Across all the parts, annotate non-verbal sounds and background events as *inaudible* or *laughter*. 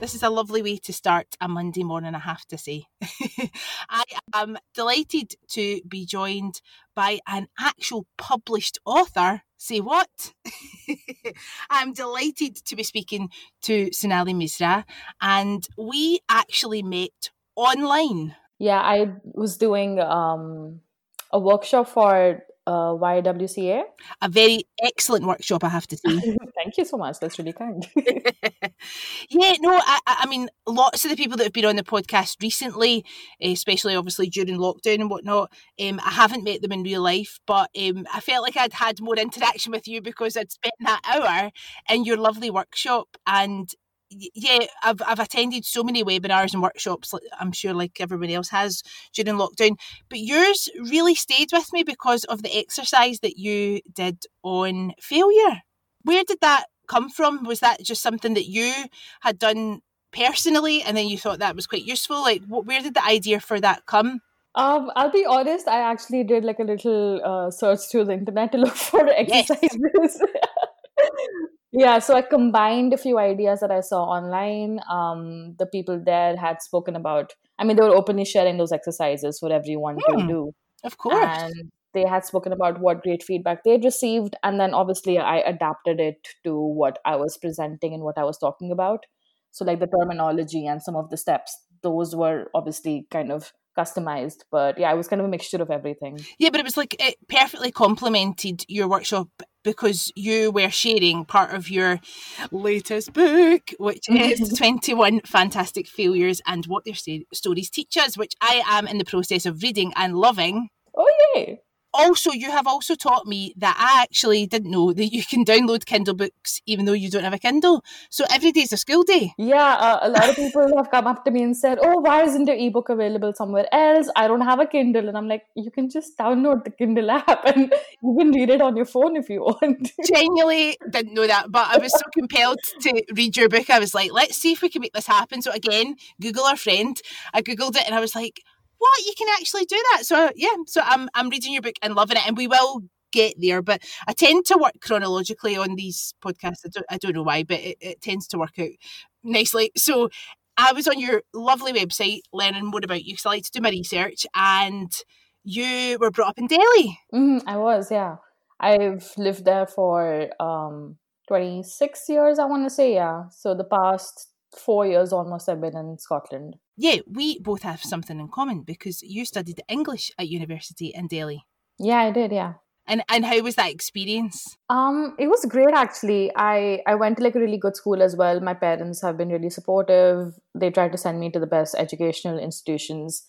this is a lovely way to start a Monday morning, I have to say. *laughs* I am delighted to be joined by an actual published author. Say what? *laughs* I'm delighted to be speaking to Sonali Misra, and we actually met online. Yeah, I was doing um, a workshop for uh, YWCA. A very excellent workshop, I have to say. *laughs* Thank you so much. That's really kind. *laughs* yeah, no, I, I mean, lots of the people that have been on the podcast recently, especially obviously during lockdown and whatnot, um, I haven't met them in real life, but um, I felt like I'd had more interaction with you because I'd spent that hour in your lovely workshop and yeah, I've I've attended so many webinars and workshops. I'm sure, like everyone else has during lockdown. But yours really stayed with me because of the exercise that you did on failure. Where did that come from? Was that just something that you had done personally, and then you thought that was quite useful? Like, where did the idea for that come? Um, I'll be honest. I actually did like a little uh, search through the internet to look *laughs* for exercises. Yes. *laughs* Yeah, so I combined a few ideas that I saw online. Um, the people there had spoken about, I mean, they were openly sharing those exercises for everyone to Hmm, do. Of course. And they had spoken about what great feedback they'd received. And then obviously I adapted it to what I was presenting and what I was talking about. So, like the terminology and some of the steps, those were obviously kind of customized. But yeah, it was kind of a mixture of everything. Yeah, but it was like it perfectly complemented your workshop because you were sharing part of your latest book, which mm-hmm. is 21 Fantastic Failures and What Their Stories Teach Us, which I am in the process of reading and loving. Oh, yay. Also, you have also taught me that I actually didn't know that you can download Kindle books even though you don't have a Kindle. So every day's a school day. Yeah, uh, a lot of people have come up to me and said, "Oh, why isn't your ebook available somewhere else? I don't have a Kindle." And I'm like, "You can just download the Kindle app and *laughs* you can read it on your phone if you want." *laughs* Genuinely didn't know that, but I was so compelled to read your book. I was like, let's see if we can make this happen. So again, Google our friend. I googled it and I was like, what? You can actually do that. So yeah, so I'm I'm reading your book and loving it, and we will get there. But I tend to work chronologically on these podcasts. I don't, I don't know why, but it, it tends to work out nicely. So I was on your lovely website learning more about you because I like to do my research, and you were brought up in Delhi. Mhm, I was, yeah. I've lived there for um 26 years, I want to say, yeah. So the past four years almost I've been in Scotland. Yeah, we both have something in common because you studied English at university in Delhi. Yeah, I did, yeah. And and how was that experience? Um, it was great actually. I I went to like a really good school as well. My parents have been really supportive. They tried to send me to the best educational institutions.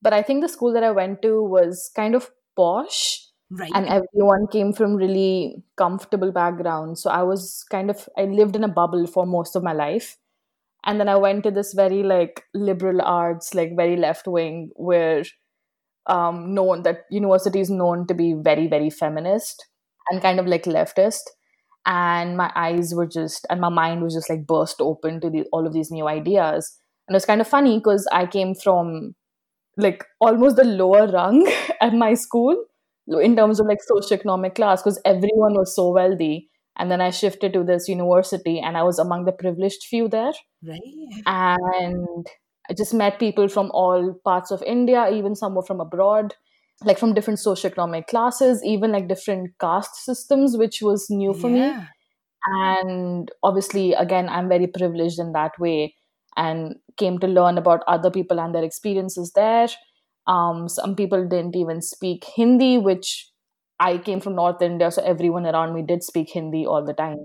But I think the school that I went to was kind of posh Right. and everyone came from really comfortable backgrounds. So I was kind of I lived in a bubble for most of my life. And then I went to this very like liberal arts, like very left wing, where um known that university is known to be very, very feminist and kind of like leftist. And my eyes were just and my mind was just like burst open to the, all of these new ideas. And it was kind of funny because I came from like almost the lower rung *laughs* at my school in terms of like socioeconomic class because everyone was so wealthy and then i shifted to this university and i was among the privileged few there. Right. and i just met people from all parts of india even some were from abroad like from different socioeconomic classes even like different caste systems which was new for me. And obviously again i'm very privileged in that way and came to learn about other people and their experiences there. Um, some people didn't even speak hindi which i came from north india so everyone around me did speak hindi all the time.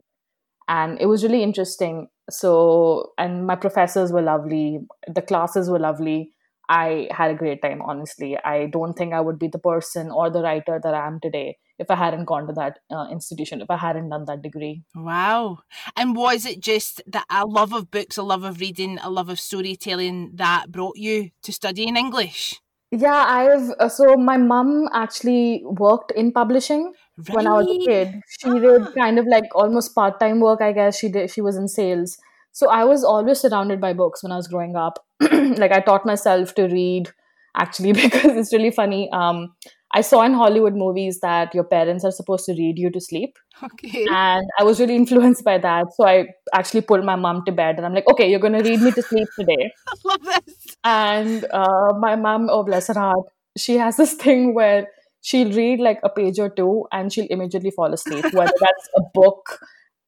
And it was really interesting. So and my professors were lovely. The classes were lovely. I had a great time honestly. I don't think i would be the person or the writer that i am today if i hadn't gone to that uh, institution if i hadn't done that degree. Wow. And was it just that a love of books, a love of reading, a love of storytelling that brought you to studying English? Yeah, I've uh, so my mom actually worked in publishing when I was a kid. She did Ah. kind of like almost part-time work, I guess. She did she was in sales. So I was always surrounded by books when I was growing up. *clears throat* like I taught myself to read actually *laughs* because it's really funny. Um I saw in Hollywood movies that your parents are supposed to read you to sleep. Okay. And I was really influenced by that. So I actually pulled my mom to bed and I'm like, okay, you're gonna read me to sleep today *laughs* I love this. and uh, my mom oh bless her heart she has this thing where she'll read like a page or two and she'll immediately fall asleep whether *laughs* that's a book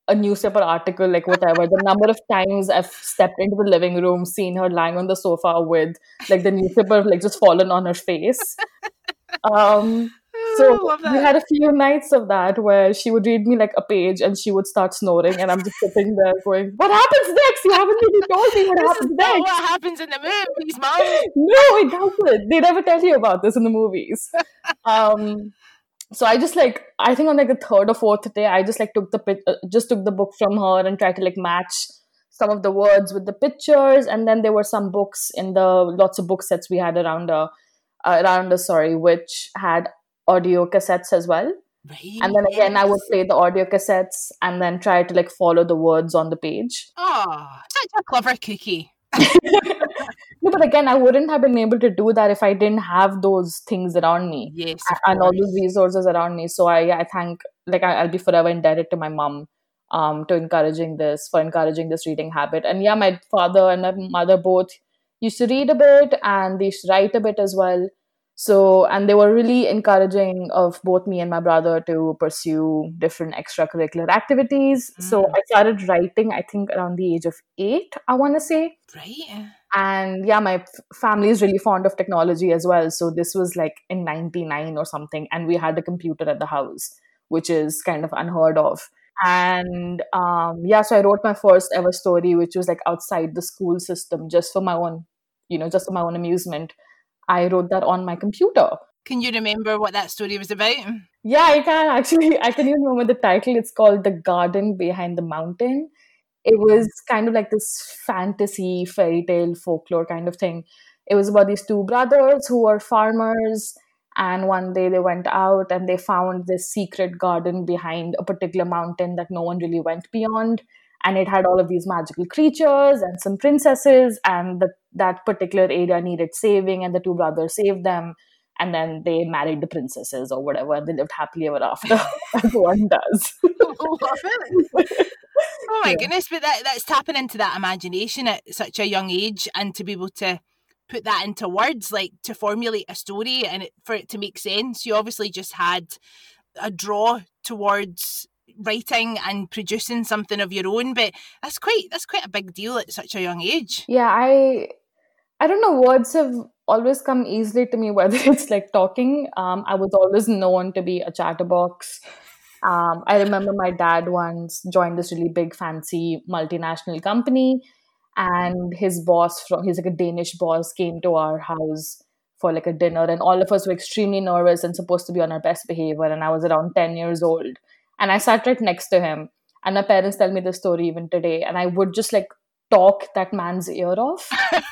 a newspaper article like whatever the number of times i've stepped into the living room seen her lying on the sofa with like the newspaper like just fallen on her face um *laughs* so we had a few nights of that where she would read me like a page and she would start snoring and i'm just sitting there going what happens next you haven't really told me what This is happens next what happens in the movies, *laughs* mom. no, it doesn't. They never tell you about this in the movies. *laughs* Um, so I just like I think on like the third or fourth day, I just like took the uh, just took the book from her and tried to like match some of the words with the pictures, and then there were some books in the lots of book sets we had around uh, around us, sorry, which had audio cassettes as well. Right. And then again, I would play the audio cassettes and then try to like follow the words on the page. Oh, such a clever cookie. *laughs* no, but again, I wouldn't have been able to do that if I didn't have those things around me Yes, and all those resources around me. So I, I thank, like, I, I'll be forever indebted to my mom, um, to encouraging this, for encouraging this reading habit. And yeah, my father and my mother both used to read a bit and they used to write a bit as well. So, and they were really encouraging of both me and my brother to pursue different extracurricular activities. So Mm. I started writing, I think, around the age of eight, I want to say Right. and yeah my family is really fond of technology as well so this was like in 99 or something and we had a computer at the house which is kind of unheard of and um yeah so i wrote my first ever story which was like outside the school system just for my own you know just for my own amusement i wrote that on my computer. Can you remember what that story was about? yeah i can actually. *laughs* I can even remember the title. It's called the garden behind the mountain. It was kind of like this fantasy fairy tale folklore kind of thing. It was about these two brothers who were farmers and one day they went out and they found this secret garden behind a particular mountain that no one really went beyond and it had all of these magical creatures and some princesses and the, that particular area needed saving and the two brothers saved them and then they married the princesses or whatever and they lived happily ever after *laughs* as one does *laughs* Oh my Yeah. goodness, but that that's tapping into that imagination at such a young age and to be able to put that into words, like to formulate a story and it, for it to make sense. You obviously just had a draw towards writing and producing something of your own, but that's quite that's quite a big deal at such a young age. yeah i i don't know words have always come easily to me *laughs* whether it's like talking. Um i was always known to be a chatterbox. Um i remember my dad once joined this really big fancy multinational company and his boss from he's like a danish boss came to our house for like a dinner and all of us were extremely nervous and supposed to be on our best behavior and i was around 10 years old and i sat right next to him. And my parents tell me the story even today. And i would just like talk that man's ear off. *laughs*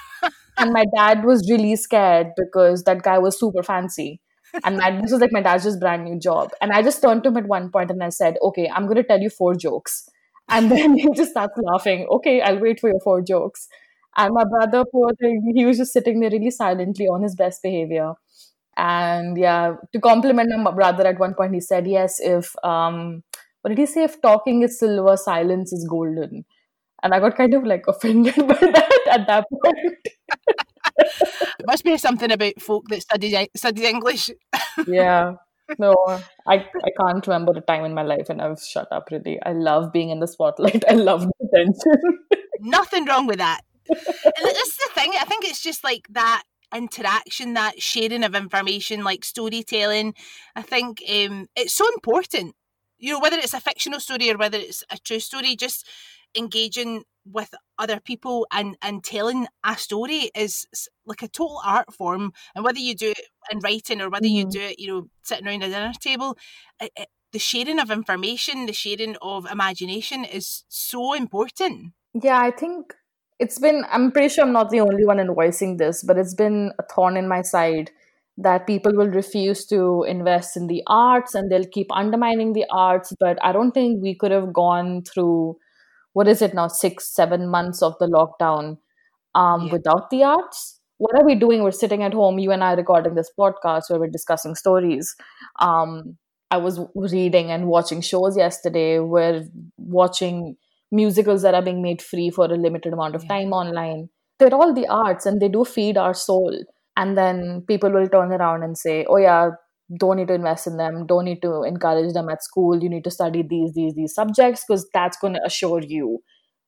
And my dad was really scared because that guy was super fancy. And my, this was like my dad's just brand new job. And i just turned to him at one point and i said okay i'm going to tell you four jokes. And *laughs* then he just starts laughing. Okay i'll wait for your four jokes. And my brother poor thing he was just sitting there really silently on his best behavior and yeah to compliment my brother at one point he said yes if um what did he say if talking is silver silence is golden and i got kind of like *laughs* offended by that at that point *laughs* must be something about folk that studied studied English. *laughs* yeah no i i can't remember a time in my life when i've shut up really i love being in the spotlight i love the attention Nothing wrong with that. and this is the thing. I think it's just like that interaction, that sharing of information, like storytelling. I think um, it's so important. You know, whether it's a fictional story or whether it's a true story, just engaging with other people and and telling a story is like a total art form. And whether you do it in writing or whether you Mhm. do it, you know, sitting around a dinner table, it, it, the sharing of information, the sharing of imagination is so important. yeah i think it's been i'm pretty sure i'm not the only one invoicing this but it's been a thorn in my side that people will refuse to invest in the arts and they'll keep undermining the arts. But i don't think we could have gone through what is it now six seven months of the lockdown um, yeah. without the arts? What are we doing? We're sitting at home you and i recording this podcast where we're discussing stories. Um, i was reading and watching shows yesterday. We're watching musicals that are being made free for a limited amount of time online. They're all the arts and they do feed our soul. And then people will turn around and say, oh, yeah, don't need to invest in them, don't need to encourage them at school. You need to study these, these, these subjects because that's going to assure you,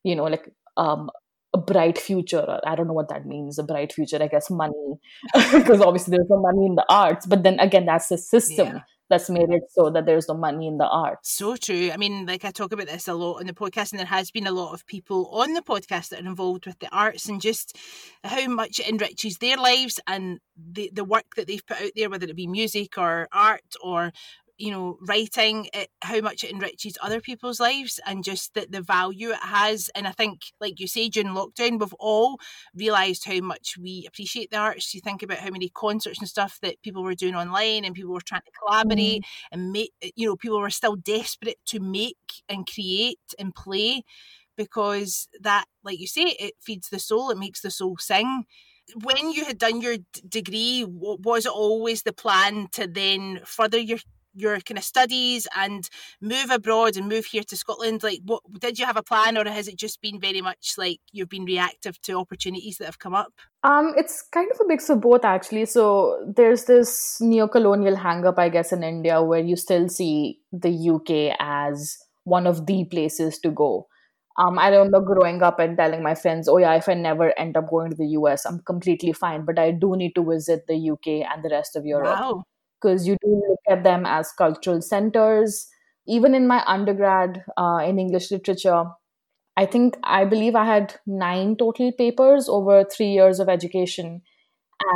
you know, like um, a bright future. I don't know what that means, a bright future, I guess money, *laughs* because obviously there's no money in the arts. But then again, that's the system. Yeah that's made it so that there's no money in the arts. So true. I mean, like I talk about this a lot on the podcast, and there has been a lot of people on the podcast that are involved with the arts and just how much it enriches their lives and the, the work that they've put out there, whether it be music or art or you know writing it, how much it enriches other people's lives and just that the value it has. And i think like you say during lockdown we've all realized how much we appreciate the arts. You think about how many concerts and stuff that people were doing online and people were trying to collaborate mm. and make you know people were still desperate to make and create and play because that like you say it feeds the soul it makes the soul sing. When you had done your d- degree was it always the plan to then further your your kind of studies and move abroad and move here to Scotland? Like, what did you have a plan, or has it just been very much like you've been reactive to opportunities that have come up? Um, it's kind of a mix of both, actually. So there's this neo-colonial hang-up, I guess, in India where you still see the UK as one of the places to go. Um, I remember growing up and telling my friends, "Oh yeah, if I never end up going to the US, I'm completely fine, but I do need to visit the UK and the rest of Europe." Wow because you do look at them as cultural centers. Even in my undergrad uh, in English literature, I think I believe I had nine total papers over three years of education,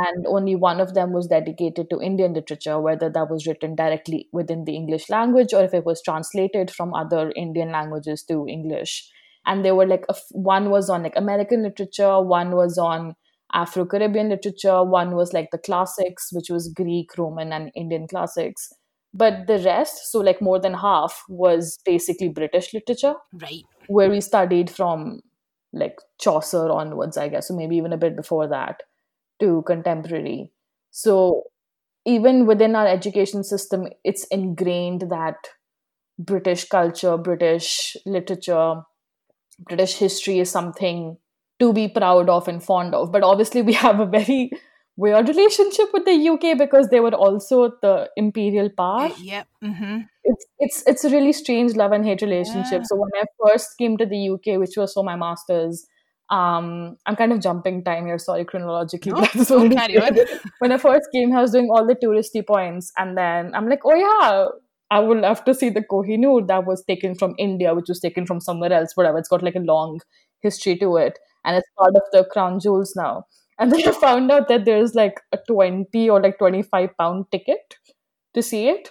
and only one of them was dedicated to Indian literature, whether that was written directly within the English language or if it was translated from other Indian languages to English. And they were like, one was on like American literature, one was on Afro Caribbean literature. One was like the classics, which was Greek, Roman, and Indian classics. But the rest, so like more than half, was basically British literature. Right. Where we studied from like Chaucer onwards, I guess, so maybe even a bit before that to contemporary. So even within our education system, it's ingrained that British culture, British literature, British history is something to be proud of and fond of. But obviously, we *laughs* have a very weird relationship with the UK because they were also the imperial power. Yep. Mm-hmm. It's it's it's a really strange love and hate relationship. Yeah. So when I first came to the UK, which was for my masters, um, I'm kind of jumping time here. Sorry, chronologically. No, carry *laughs* when I first came, I was doing all the touristy points, and then I'm like, oh yeah. I would love to see the Kohinoor that was taken from India, which was taken from somewhere else, whatever. It's got like a long history to it and it's part of the crown jewels now. And then I found out that there's like a 20 or like 25 pound ticket to see it.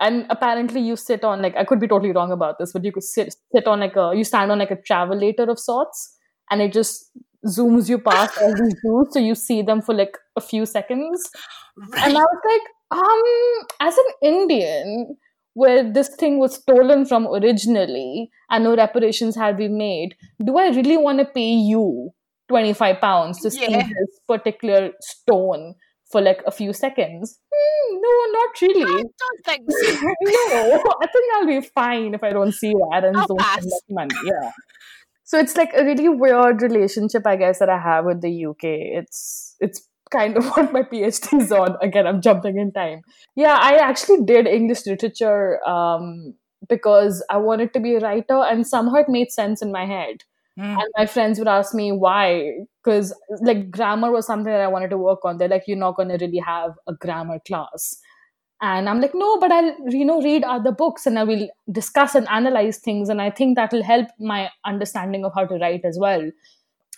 And apparently you sit on like I could be totally wrong about this, but you could sit sit on like a you stand on like a travelator of sorts and it just zooms you past all these jewels so you see them for like a few seconds. Right. And I was like, um, as an Indian, where this thing was stolen from originally and no reparations had been made, do I really want to pay you 25 pounds to see yeah. this particular stone for like a few seconds? Mm, no, not really. I don't think *laughs* so. no, I think I'll be fine if I don't see that and don't money. Yeah. So it's like a really weird relationship, I guess, that I have with the UK. It's it's kind of *laughs* what my PhD is on. Again, I'm jumping in time. Yeah, I actually did English literature um, because I wanted to be a writer, and somehow it made sense in my head. Mm. And my friends would ask me why, because like grammar was something that I wanted to work on. They're like, you're not going to really have a grammar class. And I'm like, no, but I'll you know read other books and I will discuss and analyze things, and I think that will help my understanding of how to write as well.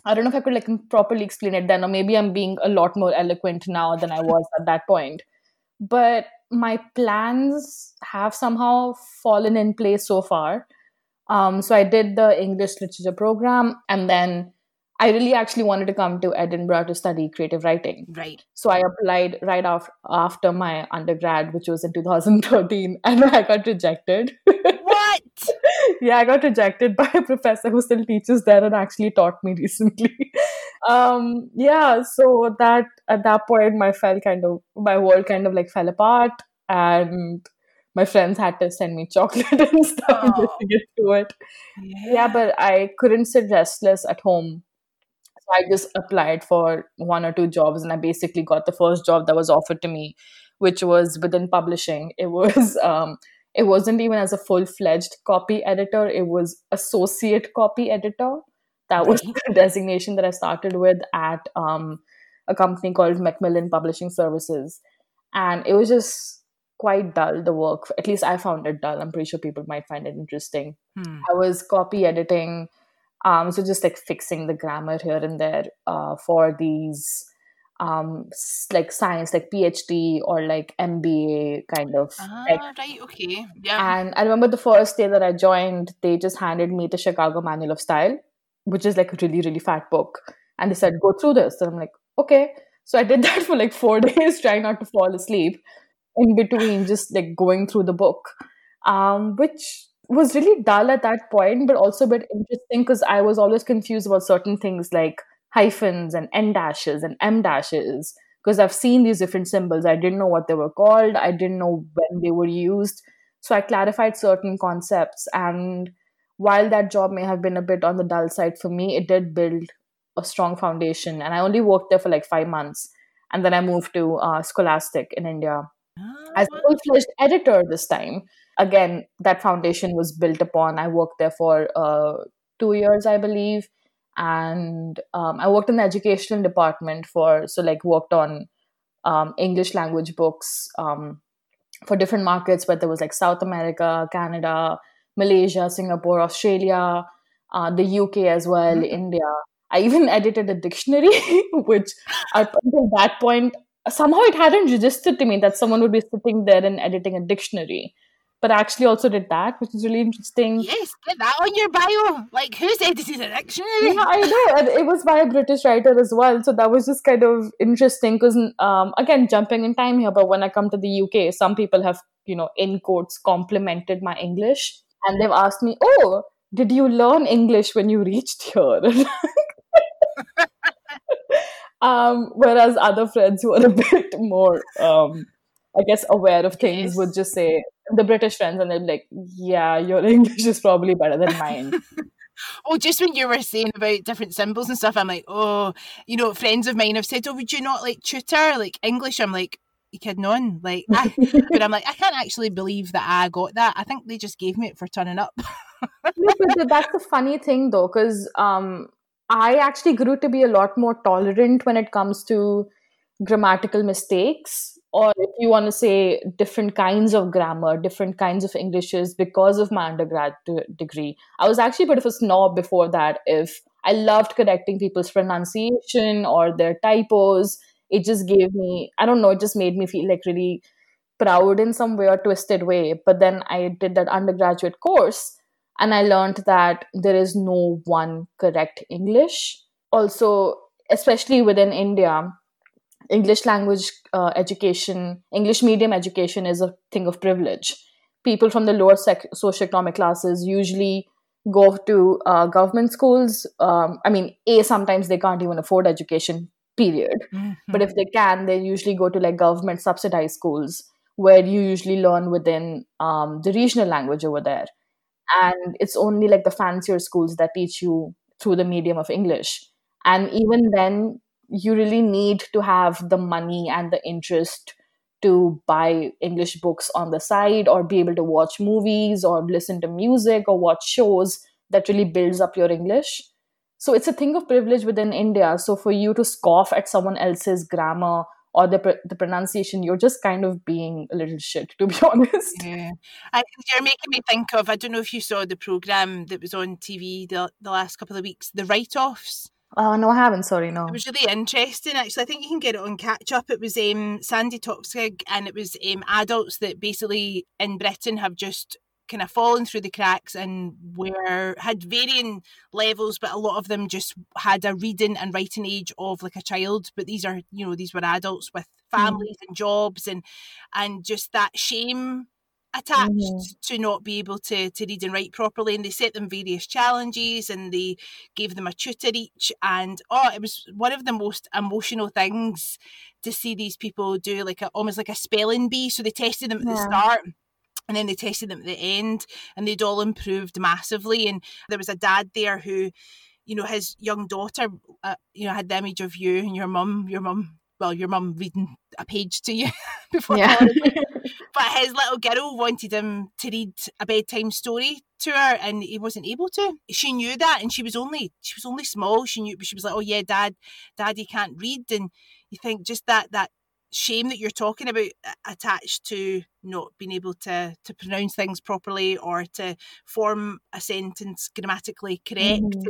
I don't know if I could like properly explain it then, or maybe I'm being a lot more eloquent now than I was at that point. But my plans have somehow fallen in place so far. Um, so I did the English literature program, and then I really actually wanted to come to Edinburgh to study creative writing. Right. So I applied right after after my undergrad, which was in 2013, *laughs* and I got rejected. *laughs* Yeah, I got rejected *laughs* by a professor who still teaches there and actually taught me *laughs* recently. um, yeah, so that at that point, my fell kind of my world kind of like fell apart, and my friends had to send me *laughs* chocolate and stuff Oh. just to get through it. Yeah, but I couldn't sit restless at home. So I just applied for one or two jobs and I basically got the first job that was offered to me, which was within publishing. It was um it wasn't even as a full-fledged copy editor, it was associate copy editor. That was the designation that I started with at um a company called Macmillan Publishing Services. And it was just quite dull, the work. At least I found it dull. I'm pretty sure people might find it interesting. Hmm. I was copy editing, um, so just like fixing the grammar here and there uh, for these um, like science, like PhD or like MBA kind of. Ah, like, right, okay. Yeah. and I remember the first day that I joined, they just handed me the Chicago Manual of Style, which is like a really really fat book, and they said go through this, and I'm like okay. So I did *laughs* that for like four *laughs* days, trying not to fall asleep in between, just like going through the book, um, which was really dull at that point, but also a bit interesting because I was always confused about certain things like hyphens and en dashes and em dashes because I've seen these different symbols. I didn't know what they were called. I didn't know when they were used. So I clarified certain concepts. And while that job may have been a bit on the dull side for me, it did build a strong foundation. And I only worked there for like five months. And then I moved to uh, Scholastic in India Ah, as a full fledged editor this time. Again, that foundation was built upon. I worked there for uh, two years, I believe. And um, I worked in the educational department for, so like worked on um, English language books um, for different markets, but there was like South America, Canada, Malaysia, Singapore, Australia, uh, the UK as well, Mhm. India. I even *laughs* edited a dictionary, *laughs* which up until that point, somehow it hadn't registered to me that someone would be sitting there and editing a dictionary. But actually also did that, which is really interesting. yes, get that on your bio. Like, who who's edited a dictionary? Yeah, I know. And it was by a British writer as well. So that was just kind of interesting because, um, again, jumping in time here, but when I come to the UK, some people have, you know, in quotes, complimented my English. And they've asked me, oh, did you learn English when you reached here? *laughs* um, whereas other friends who are a *laughs* bit more, um, I guess, aware of things Yes. would just say, the British friends, and they're like, yeah, your *laughs* English is probably better than mine. *laughs* Oh, just when you were saying about different symbols and stuff, I'm like, oh, you know, friends of mine have said, oh, would you not like tutor like English? I'm like, you kidding on? Like, I, *laughs* but I'm like, I can't actually believe that I got that. I think they just gave me it for turning up. no, but that's the funny thing though, because um, I actually grew to be a lot more tolerant when it comes to grammatical mistakes, or if you want to say different kinds of grammar, different kinds of Englishes because of my undergrad degree. I was actually a bit of a snob before that. If I loved correcting people's pronunciation or their typos, it just gave me, I don't know, it just made me feel like really proud in some weird, twisted way. But then I did that undergraduate course and I learned that there is no one correct English. Also, especially within India, English language uh, education, English medium education is a thing of privilege. People from the lower sec- socioeconomic classes usually go to uh, government schools. Um, I mean, A, sometimes they can't even afford education, period. But if they can, they usually go to like government subsidized schools where you usually learn within um, the regional language over there. And it's only like the fancier schools that teach you through the medium of English. And even then, you really need to have the money and the interest to buy English books on the side or be able to watch movies or listen to music or watch shows that really builds up your English. So it's a thing of privilege within India. So for you to scoff at someone else's grammar or the pr- the pronunciation, you're just kind of being a little shit, to be *laughs* honest. Yeah. And you're making me think of, I don't know if you saw the programme that was on TV the, the last couple of weeks, the write offs. Oh no, I haven't. Sorry, no. It was really interesting, actually. I think you can get it on catch up. It was um, Sandi Toksvig, and it was um, adults that basically in Britain have just kind of fallen through the cracks and were had varying levels, but a lot of them just had a reading and writing age of like a child. But these are, you know, these were adults with mm. families mm. and jobs and and just that shame attached mm-hmm. to not be able to, to read and write properly and they set them various challenges and they gave them a tutor each and oh it was one of the most emotional things to see these people do like a almost like a spelling bee so they tested them at yeah. the start and then they tested them at the end and they'd all improved massively and there was a dad there who you know his young daughter uh, you know had the image of you and your mum your mum well, your mum reading a page to you *laughs* before yeah. *laughs* but his little girl wanted him to read a bedtime story to her and he wasn't able to. She knew that and she was only she was only small. She knew she was like, Oh yeah, dad, daddy can't read and you think just that that shame that you're talking about attached to not being able to to pronounce things properly or to form a sentence grammatically correct. Mm-hmm.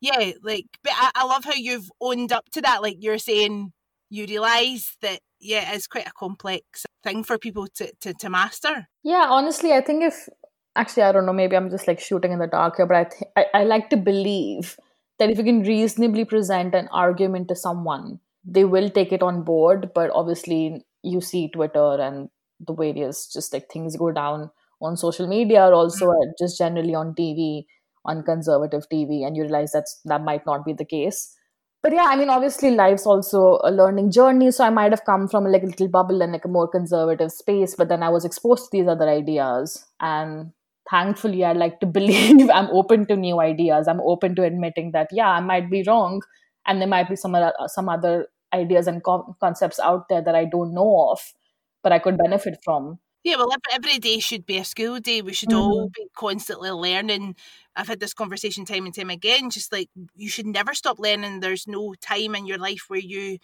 Yeah, like but I, I love how you've owned up to that. Like you're saying you realise that yeah, it's quite a complex thing for people to, to, to master. Yeah, honestly, I think if actually I don't know, maybe I'm just like shooting in the dark here, but I th- I, I like to believe that if you can reasonably present an argument to someone, they will take it on board. But obviously, you see Twitter and the various just like things go down on social media or also mm-hmm. just generally on TV, on conservative TV, and you realize that's that might not be the case but yeah, I mean, obviously, life's also a learning journey. So I might have come from like a little bubble and like a more conservative space, but then I was exposed to these other ideas. And thankfully, I like to *laughs* believe I'm open to new ideas. I'm open to admitting that, yeah, I might be wrong. And there might be some other, some other ideas and co- concepts out there that I don't know of, but I could benefit from. Yeah, well, every day should be a school day. We should mm-hmm. all be constantly learning. I've had this conversation time and time again. Just like you should never stop learning. There's no time in your life where you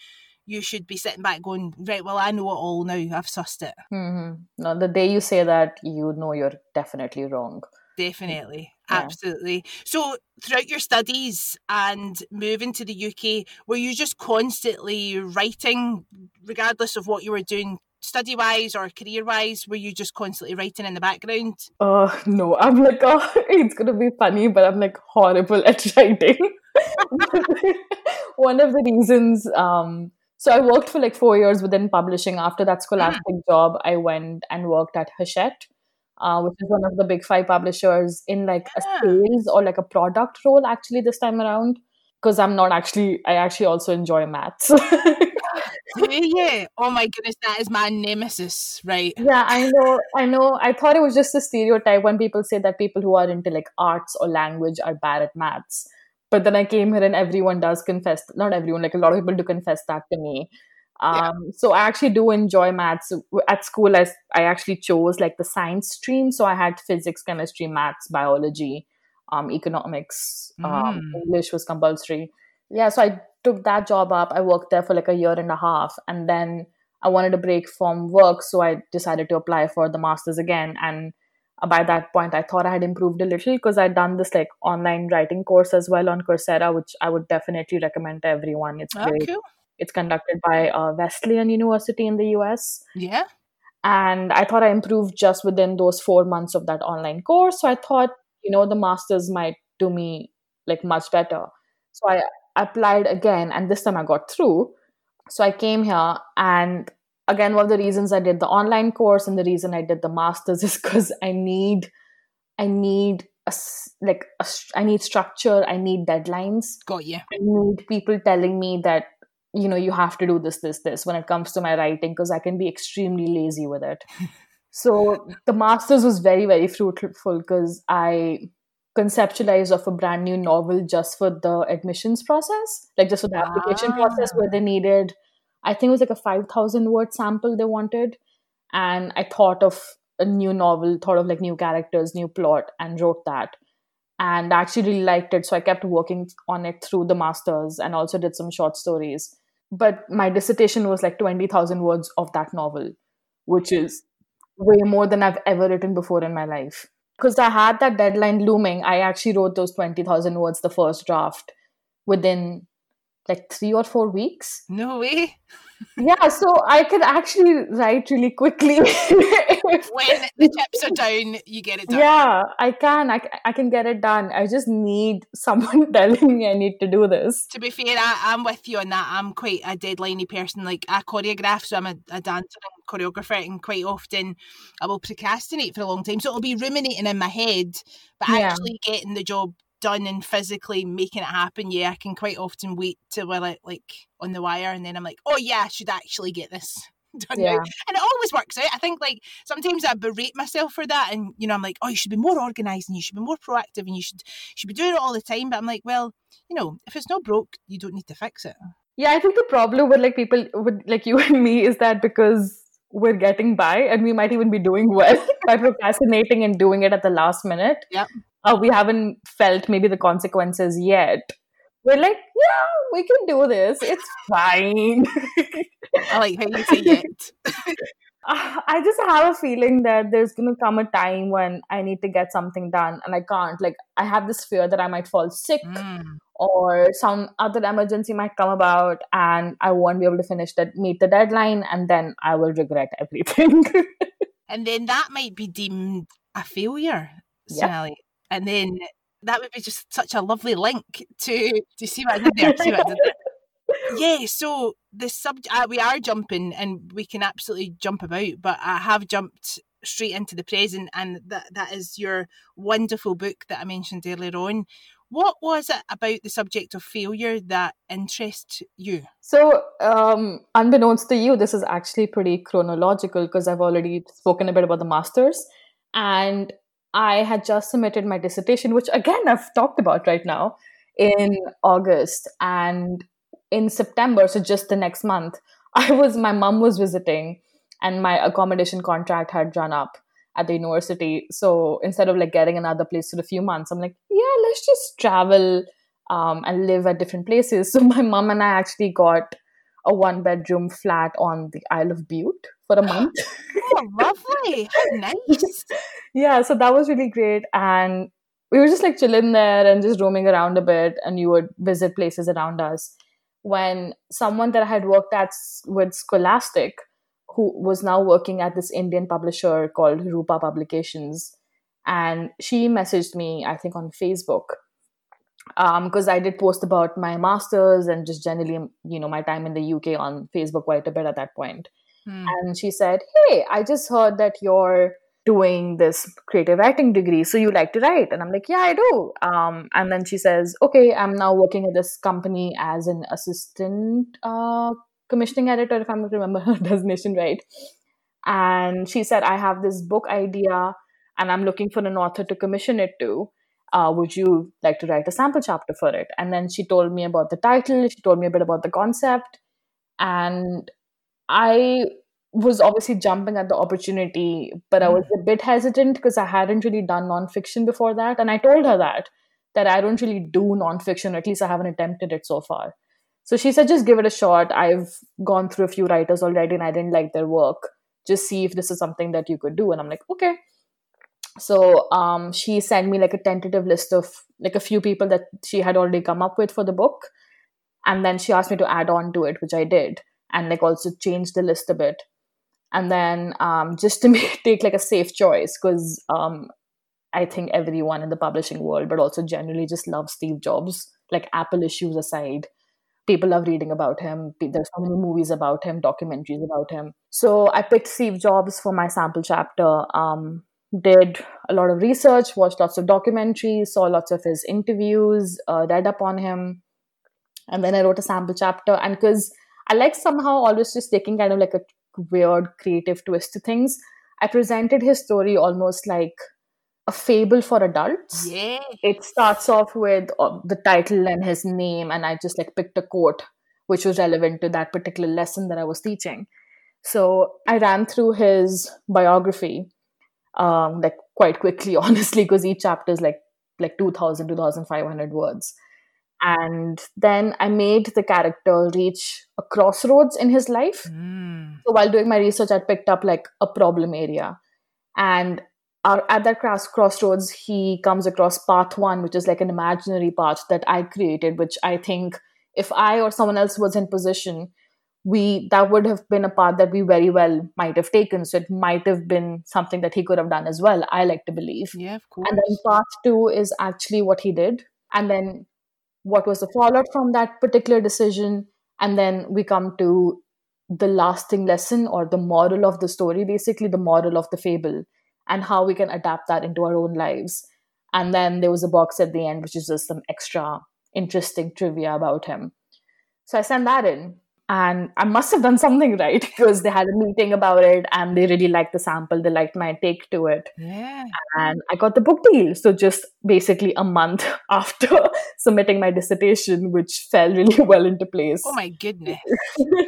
you should be sitting back going, right, well, I know it all now. I've sussed it. Mm-hmm. No, the day you say that, you know you're definitely wrong. Definitely. Yeah. Absolutely. So, throughout your studies and moving to the UK, were you just constantly writing, regardless of what you were doing study wise or career wise? Were you just constantly writing in the background? Uh, no, I'm like, oh, *laughs* it's going to be funny, but I'm like horrible at *laughs* writing. One of the reasons, um, so I worked for like four years within publishing. After that scholastic mm. job, I went and worked at Hachette. Uh, which is one of the big five publishers in like yeah. a sales or like a product role actually this time around because i'm not actually i actually also enjoy maths *laughs* yeah. Oh my goodness, that is my nemesis, right? Yeah, I know. I know. I thought it was just a stereotype when people say that people who are into like arts or language are bad at maths. But then I came here and everyone does confess, not everyone, like a lot of people do confess that to me. Um, yeah. So I actually do enjoy maths. At school, I, I actually chose like the science stream. So I had physics, chemistry, maths, biology, um, economics, um, mm. English was compulsory. Yeah, so I took that job up. I worked there for like a year and a half. And then I wanted a break from work. So I decided to apply for the master's again. And by that point, I thought I had improved a little because I'd done this like online writing course as well on Coursera, which I would definitely recommend to everyone. It's oh, great. It's conducted by uh, Wesleyan University in the US. Yeah. And I thought I improved just within those four months of that online course. So I thought, you know, the master's might do me like much better. So I applied again and this time I got through. So I came here and again one of the reasons I did the online course and the reason I did the masters *laughs* is cuz I need I need a, like a, I need structure, I need deadlines. Got you. I need people telling me that you know you have to do this this this when it comes to my writing because I can be extremely lazy with it. *laughs* so the masters was very very fruitful because I conceptualized of a brand new novel just for the admissions process, like just for the ah. application process where they needed, I think it was like a 5,000 word sample they wanted. And I thought of a new novel, thought of like new characters, new plot, and wrote that. And I actually really liked it. So I kept working on it through the masters and also did some short stories. But my dissertation was like 20,000 words of that novel, which is way more than I've ever written before in my life because I had that deadline looming, I actually wrote those 20,000 words, the first draft, within like three or four weeks. No way. Yeah, so I can actually write really quickly. *laughs* when the chips are down, you get it done. Yeah, I can. I, I can get it done. I just need *laughs* someone telling me I need to do this. To be fair, I, am with you on that. I'm quite a deadliney person. Like I choreograph, so I'm a, a dancer and choreographer, and quite often I will procrastinate for a long time. So it'll be ruminating in my head, but yeah. actually getting the job done and physically making it happen, yeah, I can quite often wait till we're like, like on the wire, and then I'm like, oh yeah, I should actually get this *laughs* done yeah. now. And it always works out. I think like sometimes I berate myself for that, and you know, I'm like, oh, you should be more organized and you should be more proactive and you should should be doing it all the time. But I'm like, well, you know, if it's not broke, you don't need to fix it. Yeah, I think the problem with like people with like you *laughs* and me is that because we're getting by and we might even be doing well *laughs* by procrastinating and doing it at the last minute. Yeah uh, we haven't felt maybe the consequences yet. We're like, yeah, we can do this. It's fine. *laughs* I like how you say it. *laughs* I just have a feeling that there's going to come a time when I need to get something done and I can't. Like, I have this fear that I might fall sick mm. or some other emergency might come about and I won't be able to finish that, meet the deadline, and then I will regret *laughs* everything. and then that might be deemed a failure, Sally. Yep and then that would be just such a lovely link to to see what I did there. See what I did there. *laughs* yeah, so the subject uh, we are jumping and we can absolutely jump about, but I have jumped straight into the present, and that that is your wonderful book that I mentioned earlier on. What was it about the subject of failure that interests you? So, um, unbeknownst to you, this is actually pretty chronological because I've already spoken a bit about the masters. And I had just submitted my dissertation, which again I've talked about right now, in August. And in September, so just the next month, *laughs* I was my mom was visiting and my accommodation contract had run up at the university. So instead of like getting another place for a few months, I'm like, yeah, let's just travel um, and live at different places. *laughs* So my mom and I actually got a one bedroom flat on the Isle of Bute for a month. *laughs* oh, lovely. Nice. *laughs* yeah, so that was really great. And we were just like chilling there and just roaming around a bit, and you would visit places around us. When someone that I had worked at with Scholastic, who was now working at this Indian publisher called Rupa Publications, and she messaged me, I think, on Facebook because um, I did post about my masters and just generally, you know, my time in the UK on Facebook quite a bit at that point. Hmm. And she said, Hey, I just heard that you're doing this creative writing degree. So you like to write? And I'm like, Yeah, I do. Um, and then she says, Okay, I'm now working at this company as an assistant uh, commissioning editor, if to remember her *laughs* designation right. And she said, I have this book idea and I'm looking for an author to commission it to uh, would you like to write a sample chapter for it? And then she told me about the title, she told me a bit about the concept. And I was obviously jumping at the opportunity, but I was a bit hesitant because I hadn't really done nonfiction before that. And I told her that, that I don't really do nonfiction, at least I haven't attempted it so far. So she said, just give it a shot. I've gone through a few writers already and I didn't like their work. Just see if this is something that you could do. And I'm like, okay so um, she sent me like a tentative list of like a few people that she had already come up with for the book. And then she asked me to add on to it which i did and like also change the list a bit. And then um, just to *laughs* make, take like a safe choice because um, i think everyone in the publishing world but also generally just loves steve jobs. Like apple issues aside people love reading about him. There's so many movies about him documentaries about him. So i picked steve jobs for my sample chapter um, did a lot of research, watched lots of documentaries, saw lots of his interviews, uh, read up on him, and then I wrote a sample chapter. And because I like somehow always just taking kind of like a weird creative twist to things, I presented his story almost like a fable for adults. Yeah. It starts off with uh, the title and his name, and I just like picked a quote which was relevant to that particular lesson that I was teaching. So I ran through his biography um, like quite quickly, *laughs* honestly, because each chapter is like like 2000 2500 words. And then i made the character reach a crossroads in his life. Mm. so while doing my research i picked up like a problem area. And our, at that cross, crossroads he comes across path one which is like an imaginary path that i created which i think if i or someone else was in position we that would have been a path that we very well might have taken. So it might have been something that he could have done as well. I like to believe. Yeah, of course. And then part two is actually what he did, and then what was the fallout from that particular decision, and then we come to the lasting lesson or the moral of the story, basically the moral of the fable, and how we can adapt that into our own lives. And then there was a box at the end, which is just some extra interesting trivia about him. So I sent that in and I must have done something right *laughs* because they had a meeting about it and they really liked the sample. They liked my take to it. Yeah. And I got the book deal. So just basically a month *laughs* after *laughs* submitting my dissertation, which fell really well into place. Oh my goodness.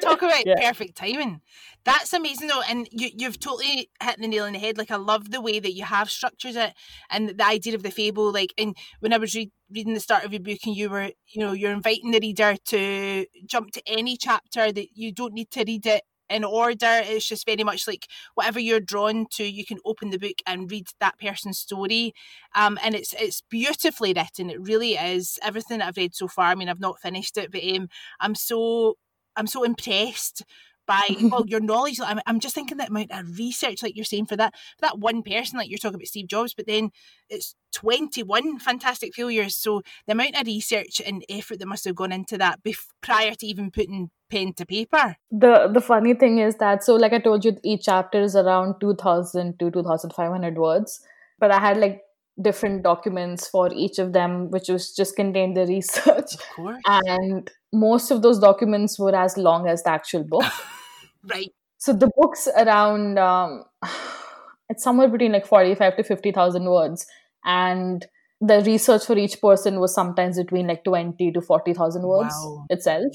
Talk about yeah. perfect timing. That's amazing though. And you, you've totally hit the nail on the head. Like I love the way that you have structured it and the idea of the fable. Like, and when I was re- reading the start of your book and you were, you know, you're inviting the reader to jump to any chapter that you don't need to read it in order. It's just very much like whatever you're drawn to, you can open the book and read that person's story. Um, and it's it's beautifully written. It really is. Everything I've read so far. I mean, I've not finished it, but um, I'm so I'm so impressed by *laughs* well your knowledge I'm, I'm just thinking that amount of research like you're saying for that for that one person like you're talking about Steve Jobs but then it's 21 fantastic failures so the amount of research and effort that must have gone into that bef- prior to even putting pen to paper the the funny thing is that so like I told you each chapter is around 2000 to 2500 words but I had like different documents for each of them, which was just contained the *laughs* research. And most of those documents were as long as the actual book. *laughs* Right. So the book's around um, it's somewhere between like 45 to 50,000 words and the research for each person was sometimes between like 20 to 40,000 words wow. itself.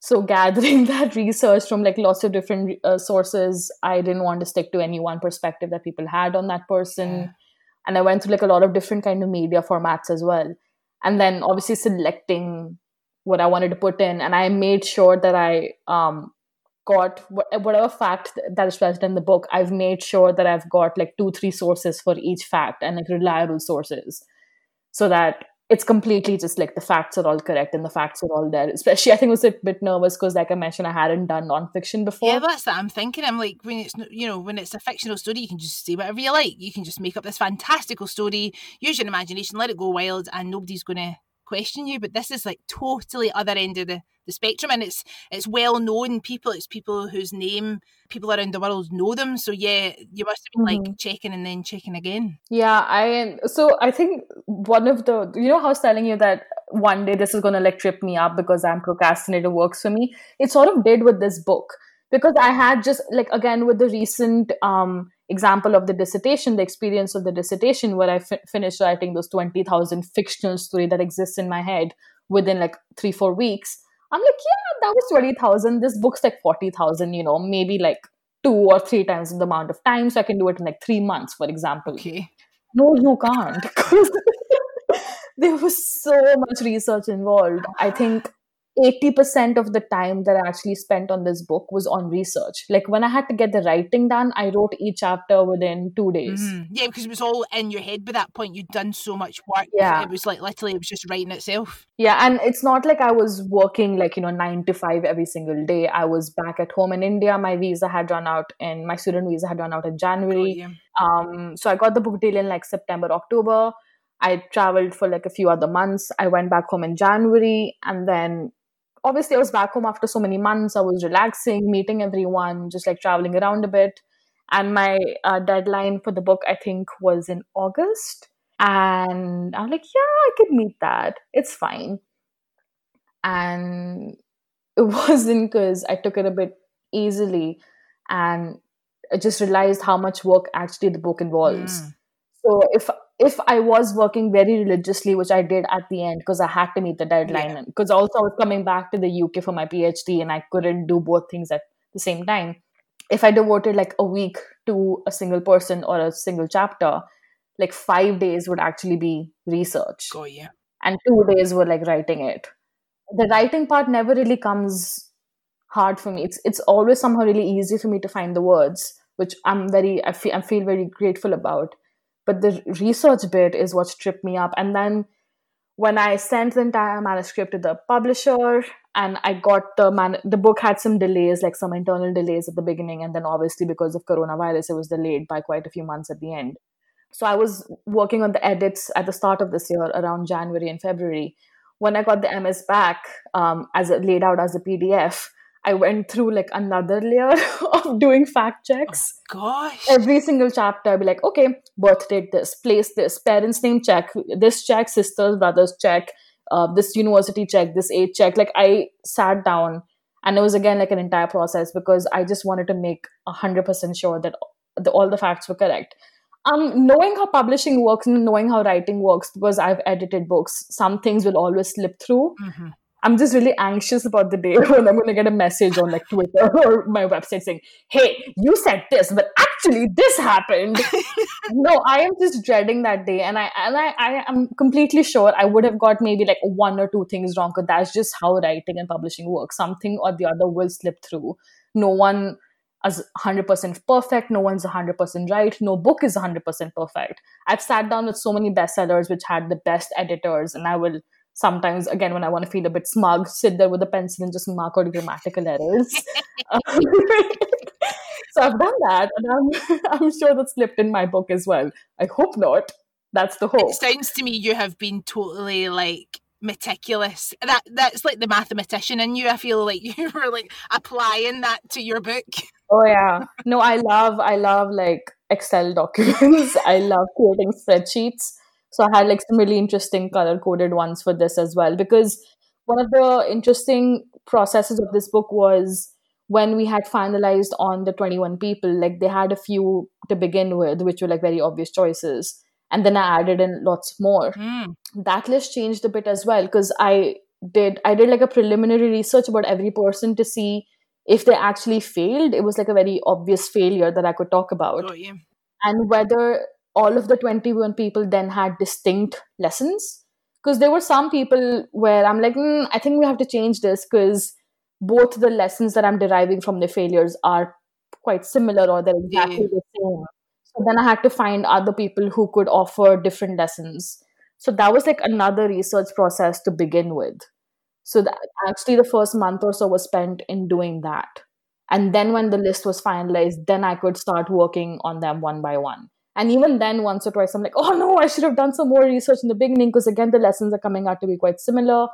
So *laughs* gathering that research from like lots of different uh, sources, I didn't want to stick to any one perspective that people had on that person. Yeah. And I went through like a lot of different kind of media formats as well. And then obviously selecting what I wanted to put in. And I made sure that I um, got whatever fact that is present in the book i've made sure that i've got like two three sources for each fact and like reliable sources so that it's completely just like the facts are all correct and the facts are all there. Especially i think I was a bit nervous because like i mentioned i hadn't done nonfiction before. Yeah that's that i'm thinking. I'm like when it's you know when it's a fictional story you can just say whatever you like. You can just make up this fantastical story. Use your imagination let it go wild and nobody's gonna question you but this is like totally other end of the the spectrum and it's it's well known people it's people whose name people around the world know them so yeah you must have been mm-hmm. like checking and then checking again yeah i so i think one of the you know how i was telling you that one day this is going to like trip me up because i'm procrastinator works for me it sort of did with this book because i had just like again with the recent um example of the dissertation the experience of the dissertation where I fi- finished writing those 20000 fictional story that exists in my head within like three four weeks I'm like, yeah, that was 20,000. This book's like 40,000, you know, maybe like two or three times the amount of time. So I can do it in like three months, for example. Okay. No, you can't. *laughs* there was so much research involved. I think 80% of the time that I actually spent on this book was on research. Like when I had to get the writing done, I wrote each chapter within two days. Mm-hmm. Yeah, because it was all in your head by that point. You'd done so much work. Yeah. It was like literally, it was just writing itself. Yeah. And it's not like I was working like, you know, nine to five every single day. I was back at home in India. My visa had run out and my student visa had run out in January. Oh, yeah. Um, so I got the book deal in like September, October. I traveled for like a few other months. I went back home in January and then obviously I was back home after so many months. I was relaxing, meeting everyone, just like traveling around a bit. And my uh, deadline for the book, I think, was in August. And I'm like, yeah, I could meet that. It's fine. And it *laughs* wasn't because I took it a bit easily and I just realized how much work actually the book involves. Mm. So if if I was working very religiously, which I did at the end because I had to meet the deadline, because yeah. also I was coming back to the UK for my PhD and I couldn't do both things at the same time. If I devoted like a week to a single person or a single chapter, like five days would actually be research. Oh, yeah. And two days were like writing it. The writing part never really comes hard for me. It's it's always somehow really easy for me to find the words, which I'm very I feel I feel very grateful about but the research bit is what tripped me up and then when I sent the entire manuscript to the publisher, and I got the man, the book had some delays, like some internal delays at the beginning, and then obviously because of coronavirus, it was delayed by quite a few months at the end. So I was working on the edits at the start of this year, around January and February. When I got the MS back, um, as it laid out as a PDF, I went through like another layer *laughs* of doing fact checks. Oh, gosh. Every single chapter, I'd be like, okay, birth date this, place this, parents' name check, this check, sisters, brothers check, uh, this university check, this age check. Like I sat down and it was again like an entire process because I just wanted to make 100% sure that the, all the facts were correct. Um, knowing how publishing works and knowing how writing works, because I've edited books, some things will always slip through. Mm-hmm. I'm just really anxious about the day *laughs* when I'm going to get a message on like Twitter *laughs* or my website saying, "Hey, you said this, but actually this happened." *laughs* no, I am just dreading that day, and I and I, I am completely sure I would have got maybe like one or two things wrong, because that's just how writing and publishing works. Something or the other will slip through. No one is 100% perfect. No one's 100% right. No book is 100% perfect. I've sat down with so many bestsellers which had the best editors, and I will sometimes again when i want to feel a bit smug sit there with a pencil and just mark out grammatical errors. *laughs* So i've done that and I'm, *laughs* I'm sure that slipped in my book as well. I hope not. That's the hope. it sounds to me you have been totally like meticulous. That that's like the mathematician in you i feel like *laughs* you were like applying that to your book. Oh yeah. No i love i love like excel documents. I love creating spreadsheets so I had like some really interesting color coded ones for this as well because one of the interesting processes of this book was when we had finalized on the 21 people like they had a few to begin with which were like very obvious choices and then i added in lots more mm. that list changed a bit as well because i did i did like a preliminary research about every person to see if they actually failed it was like a very obvious failure that i could talk about oh, yeah. and whether all of the 21 people then had distinct lessons. Because there were some people where i'm like mm, i think we have to change this because both the lessons that i'm deriving from the failures are quite similar or they're exactly yeah. the same. So then i had to find other people who could offer different lessons. So that was like another research process to begin with. So that actually the first month or so was spent in doing that. And then when the list was finalized then i could start working on them one by one and even then, once or twice, I'm like, oh no, I should have done some more research in the beginning because again, the lessons are coming out to be quite similar.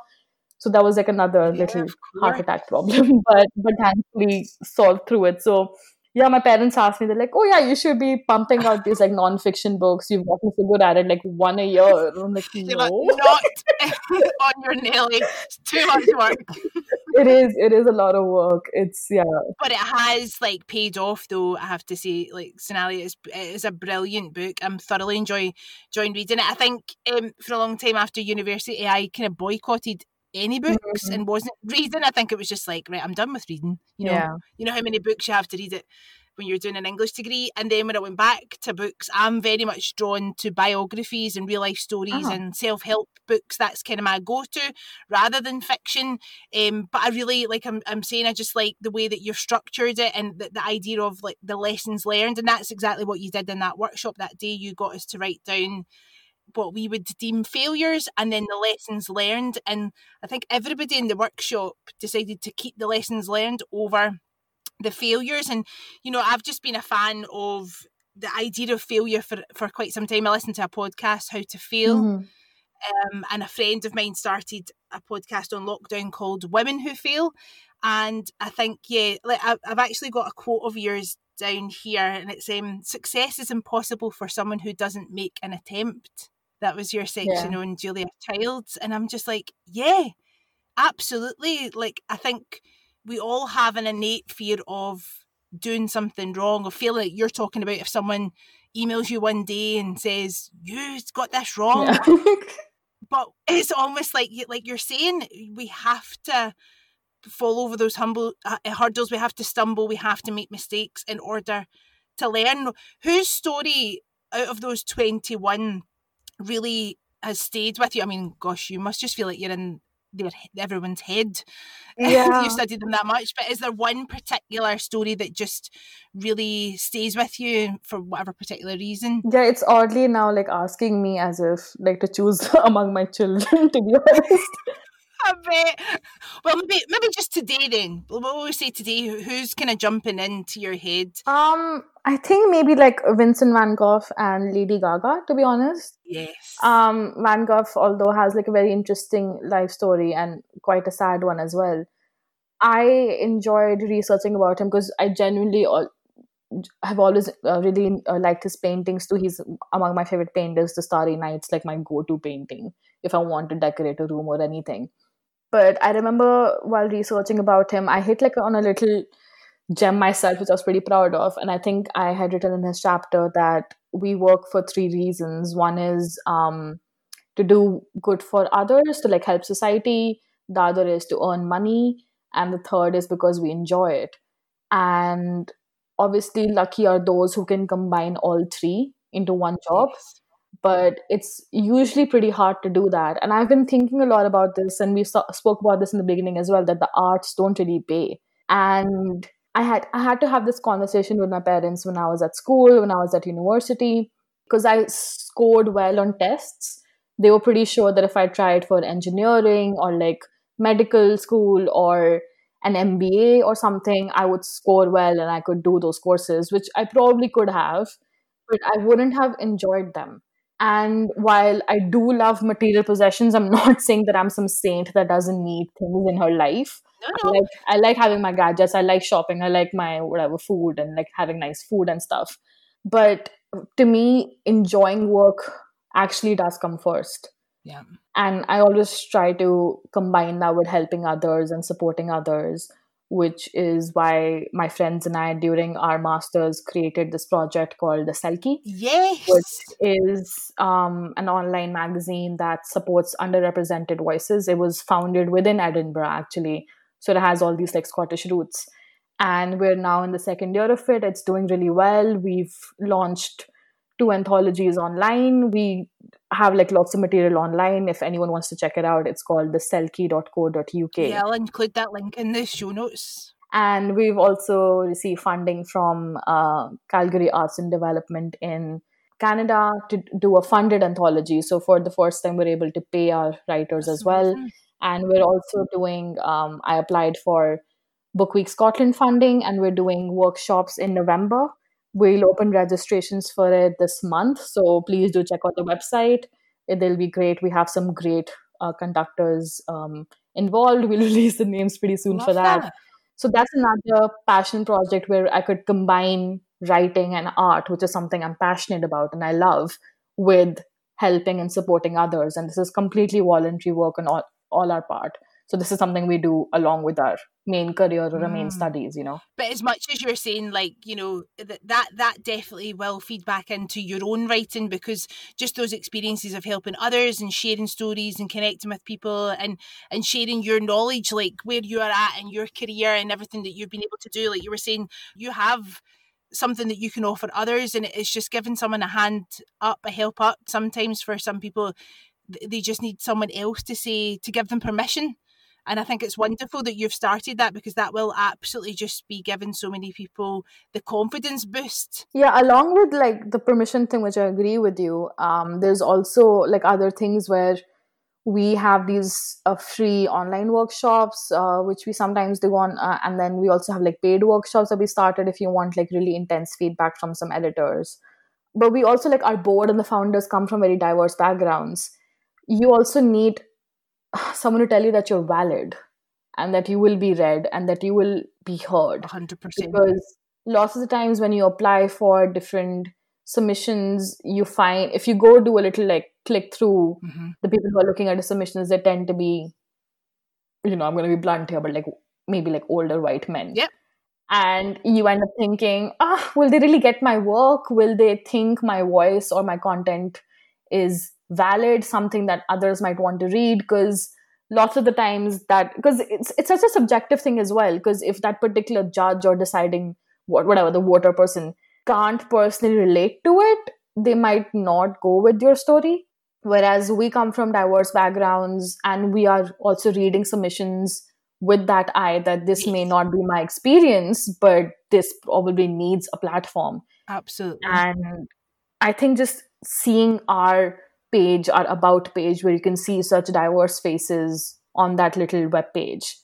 So that was like another yeah, little heart attack problem, *laughs* but but thankfully solved through it. So yeah, my parents asked me, they're like, oh yeah, you should be pumping out these like non-fiction books. You've gotten so good at it, like one a year. I'm like, no. Like, not *laughs* on your. It's too much work. *laughs* it is. It is a lot of work. It's yeah. But it has like paid off, though. I have to say, like Sonali is is a brilliant book. I'm thoroughly enjoy enjoying reading it. I think um, for a long time after university, I kind of boycotted any books mm-hmm. and wasn't *laughs* reading. I think it was just like, right, I'm done with reading. You know, yeah. you know how many books you have to read it when you're doing an English degree. And then when I went back to books, I'm very much drawn to biographies and real life stories uh-huh. and self help books. That's kind of my go to rather than fiction. Um, but I really like I'm I'm saying I just like the way that you've structured it and the, the idea of like the lessons learned. And that's exactly what you did in that workshop that day. You got us to write down what we would deem failures and then the lessons learned. And I think everybody in the workshop decided to keep the lessons learned over the failures. And, you know, I've just been a fan of the idea of failure for, for quite some time. I listened to a podcast, How to Fail. Mm-hmm. Um, and a friend of mine started a podcast on lockdown called Women Who Fail. And I think, yeah, like I've actually got a quote of yours down here, and it's um, success is impossible for someone who doesn't make an attempt that was your section yeah. on Julia Childs. And I'm just like, yeah, absolutely. Like, I think we all have an innate fear of doing something wrong or feel like you're talking about if someone emails you one day and says, you got this wrong. Yeah. *laughs* but it's almost like, like you're saying, we have to fall over those humble uh, hurdles. We have to stumble. We have to make mistakes in order to learn. Whose story out of those 21 really has stayed with you? I mean, gosh, you must just feel like you're in their everyone's head. *laughs* Yeah. you studied them that much. But is there one particular story that just really stays with you for whatever particular reason? Yeah, it's oddly now like asking me as if like to choose *laughs* among my children, *laughs* to be honest. *laughs* I bet. Well, maybe maybe just today then. What will we say today? Who's kind of jumping into your head? Um, I think maybe like Vincent Van Gogh and Lady Gaga. To be honest. Yes. Um, Van Gogh, although has like a very interesting life story and quite a sad one as well. I enjoyed researching about him because I genuinely all, have always uh, really uh, liked his paintings too. He's among my favorite painters. The Starry Nights, like my go-to painting if I want to decorate a room or anything. But I remember while researching about him, I hit like on a little gem myself, which I was pretty proud of. And I think I had written in his chapter that we work for three reasons. One is um, to do good for others, to like help society. The other is to earn money. And the third is because we enjoy it. And obviously, lucky are those who can combine all three into one job. Yes but it's usually pretty hard to do that. And I've been thinking a lot about this, and we spoke about this in the beginning as well that the arts don't really pay. And I had I had to have this conversation with my parents when I was at school, when I was at university, because I scored well on tests. They were pretty sure that if I tried for engineering or like medical school or an MBA or something, I would score well and I could do those courses, which I probably could have, but I wouldn't have enjoyed them. And while I do love material possessions, I'm *laughs* not saying that I'm some saint that doesn't need things in her life. No, no. I, like, I like having my gadgets. I like shopping. I like my whatever food and like having nice food and stuff. But to me, enjoying work actually does come first. Yeah. And I always try to combine that with helping others and supporting others which is why my friends and I, during our masters, created this project called the Selkie. Yes. Which is um, an online magazine that supports underrepresented voices. It was founded within Edinburgh, actually. So it has all these like Scottish roots. And we're now in the second year of it. It's doing really well. We've launched two anthologies online. We have like lots of material online. If anyone wants to check it out, it's called the selkie.co.uk. Yeah, I'll include that link in the show notes. And we've also received funding from uh, Calgary Arts and Development in Canada to do a funded anthology. So for the first time, we're able to pay our writers That's as well. Amazing. And we're also doing, um, I applied for Book Week Scotland funding, and we're doing workshops in November We'll open registrations for it this month. So please do check out the website. It'll be great. We have some great uh, conductors um, involved. We'll *laughs* release the names pretty soon Love for that. that. So that's another passion project where I could combine writing and art, which is something I'm passionate about and I love, with helping and supporting others. And this is completely voluntary work on all, all our part. So this is something we do along with our main career or our main mm. studies, you know. But as much as you're saying, like you know, that that that definitely will feed back into your own writing because just those experiences of helping others and sharing stories and connecting with people and and sharing your knowledge, like where you are at in your career and everything that you've been able to do. Like you were saying, you have something that you can offer others and it's just giving someone a hand up a help up sometimes for some people they just need someone else to say to give them permission and I think it's wonderful that you've started that because that will absolutely just be giving so many people the confidence boost. Yeah, along with like the permission thing, which I agree with you, um, there's also like other things where we have these uh, free online workshops, uh, which we sometimes do on, uh, and then we also have like paid workshops that we started if you want like really intense feedback from some editors. But we also like our board and the founders come from very diverse backgrounds. You also need *sighs* someone to tell you that you're valid and that you will be read and that you will be heard. 100% because lots of the times when you apply for different submissions you find if you go do a little like click through mm-hmm. the people who are looking at the submissions they tend to be you know i'm going to be blunt here but like maybe like older white men. Yep. And you end up thinking ah will they really get my work? Will they think my voice or my content is valid something that others might want to read because lots of the times that because it's it's such a subjective thing as well because if that particular judge or deciding what whatever the voter person can't personally relate to it they might not go with your story Whereas we come from diverse backgrounds and we are also reading submissions with that eye that this may not be my experience, but this probably needs a platform. Absolutely. And I think just seeing our page, or about page, where you can see such diverse faces on that little web page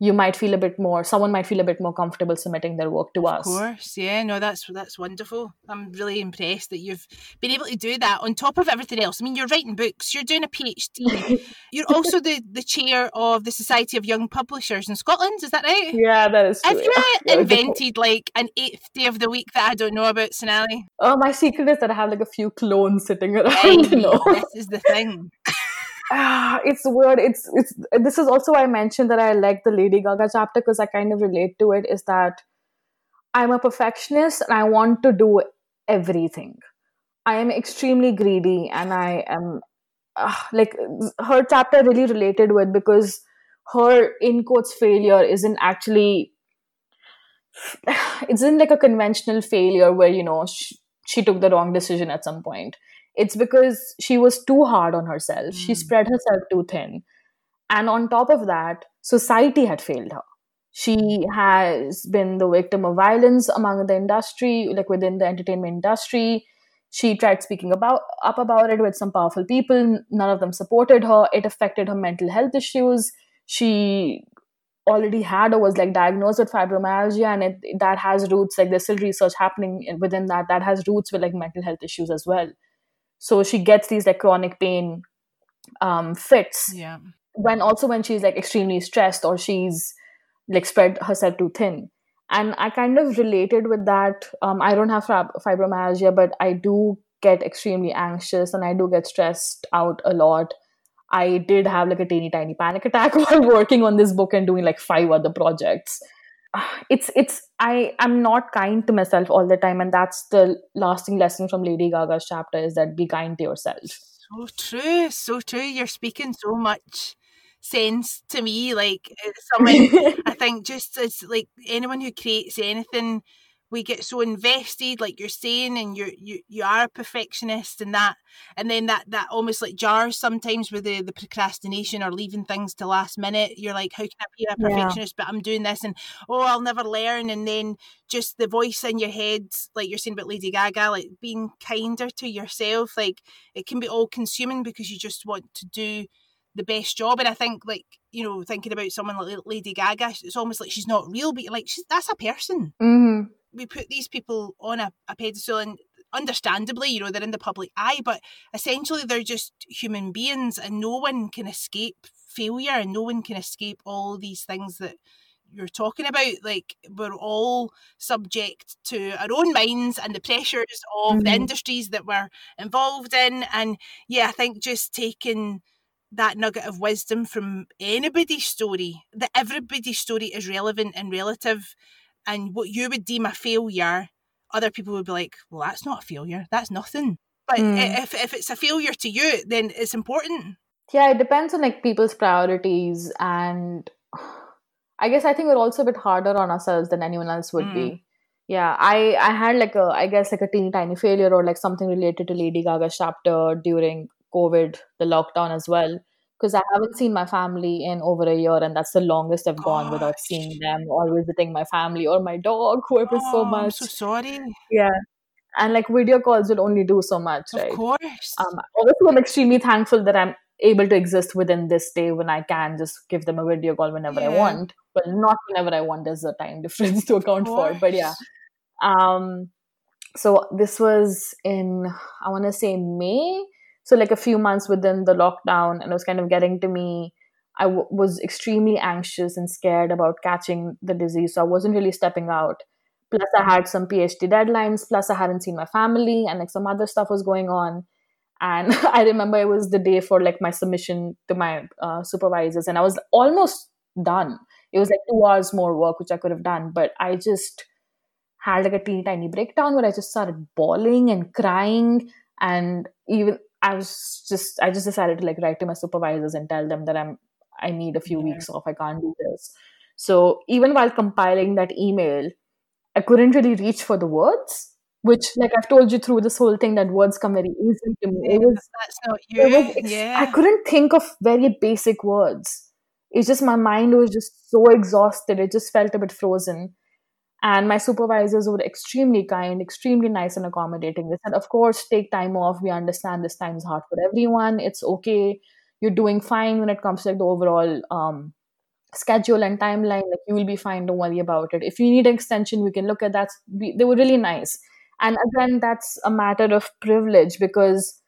you might feel a bit more someone might feel a bit more comfortable submitting their work to of us. of course yeah no that's that's wonderful. I'm really impressed that you've been able to do that on top of everything else. I mean you're writing books you're doing a phd *laughs* you're also the the chair of the society of young publishers in scotland is that right? Yeah that is true. have you *laughs* invented like an eighth day of the week that i don't know about sonali? Oh my secret is that i have like a few clones sitting *laughs* around hey, you know? this is the thing ah, it's weird. It's it's this is also why I mentioned that I like the Lady Gaga chapter because I kind of relate to it. Is that I'm a perfectionist and I want to do everything. I am extremely greedy and I am uh, like her chapter really related with because her in quotes failure isn't actually *sighs* it's in like a conventional failure where you know she, she took the wrong decision at some point it's because she was too hard on herself. Mm. She hmm. spread herself too thin. And on top of that, society had failed her. She has been the victim of violence among the industry, like within the entertainment industry. She tried speaking about up about it with some powerful people. None of them supported her. It affected her mental health issues. She already had or was like diagnosed with fibromyalgia and it, that has roots like there's still research happening within that that has roots with like mental health issues as well so she gets these like chronic pain um, fits yeah. when also when she's like extremely stressed or she's like spread herself too thin. And i kind of related with that. Um, i don't have fibromyalgia but i do get extremely anxious and i do get stressed out a lot. I did have like a teeny tiny panic attack *laughs* while working on this book and doing like five other projects it's it's i am not kind to myself all the time and that's the lasting lesson from lady gaga's chapter is that be kind to yourself. So true so true. You're speaking so much sense to me like eh, someone *laughs* i think just as like anyone who creates anything we get so invested like you're saying and you're you, you are a perfectionist and that and then that that almost like jars sometimes with the the procrastination or leaving things to last minute you're like how can i be a perfectionist yeah. but i'm doing this and oh i'll never learn and then just the voice in your head like you're saying about lady gaga like being kinder to yourself like it can be all consuming because you just want to do the best job and i think like you know thinking about someone like lady gaga it's almost like she's not real but like she's that's a person mm-hmm we put these people on a, a pedestal and understandably, you know, they're in the public eye, but essentially they're just human beings and no one can escape failure and no one can escape all these things that you're talking about. Like we're all subject to our own minds and the pressures of mm-hmm. the industries that we're involved in. And yeah, I think just taking that nugget of wisdom from anybody's story, that everybody's story is relevant and relative and what you would deem a failure, other people would be like, well, that's not a failure. That's nothing. But mm. if, if it's a failure to you, then it's important. Yeah, it depends on like people's priorities. And I guess I think we're also a bit harder on ourselves than anyone else would mm. be. Yeah, I, I had like a, I guess like a teeny tiny failure or like something related to Lady Gaga's chapter during COVID, the lockdown as well because I haven't seen my family in over a year, and that's the longest I've gone without seeing them or visiting my family or my dog, *laughs* who I miss oh, so much. I'm so sorry. Yeah. And like video calls will only do so much, right? Of course. Um, obviously, I'm extremely thankful that I'm able to exist within this day when I can just give them a video call whenever yeah. I want. Well, not whenever I want. There's a time *laughs* difference to account for, but yeah. Um, so this was in I want to say May so like a few months within the lockdown and it was kind of getting to me I w- was extremely anxious and scared about catching the disease. So i wasn't really stepping out. Plus i had some phd deadlines. Plus i hadn't seen my family and like some other stuff was going on. And *laughs* i remember it was the day for like my submission to my uh, supervisors and i was almost done. It was like two hours more work which i could have done but i just had like a teeny tiny breakdown where i just started bawling and crying. And even I was just I just decided to like write to my supervisors and tell them that I'm I need a few yeah. weeks off. I can't do this. So even while compiling that email, I couldn't really reach for the words which like I've told you through this whole thing that words come very easily to me. It was that's not you. was yeah. I couldn't think of very basic words. It's just my mind was just so exhausted. It just felt a bit frozen. And my supervisors were extremely kind, extremely nice and accommodating. They said, Of course, take time off. We understand this time is hard for everyone. It's okay. You're doing fine when it comes to like the overall um, schedule and timeline. Like you will be fine. Don't worry about it. If you need an extension, we can look at that. We, they were really nice. And again, that's a matter of privilege because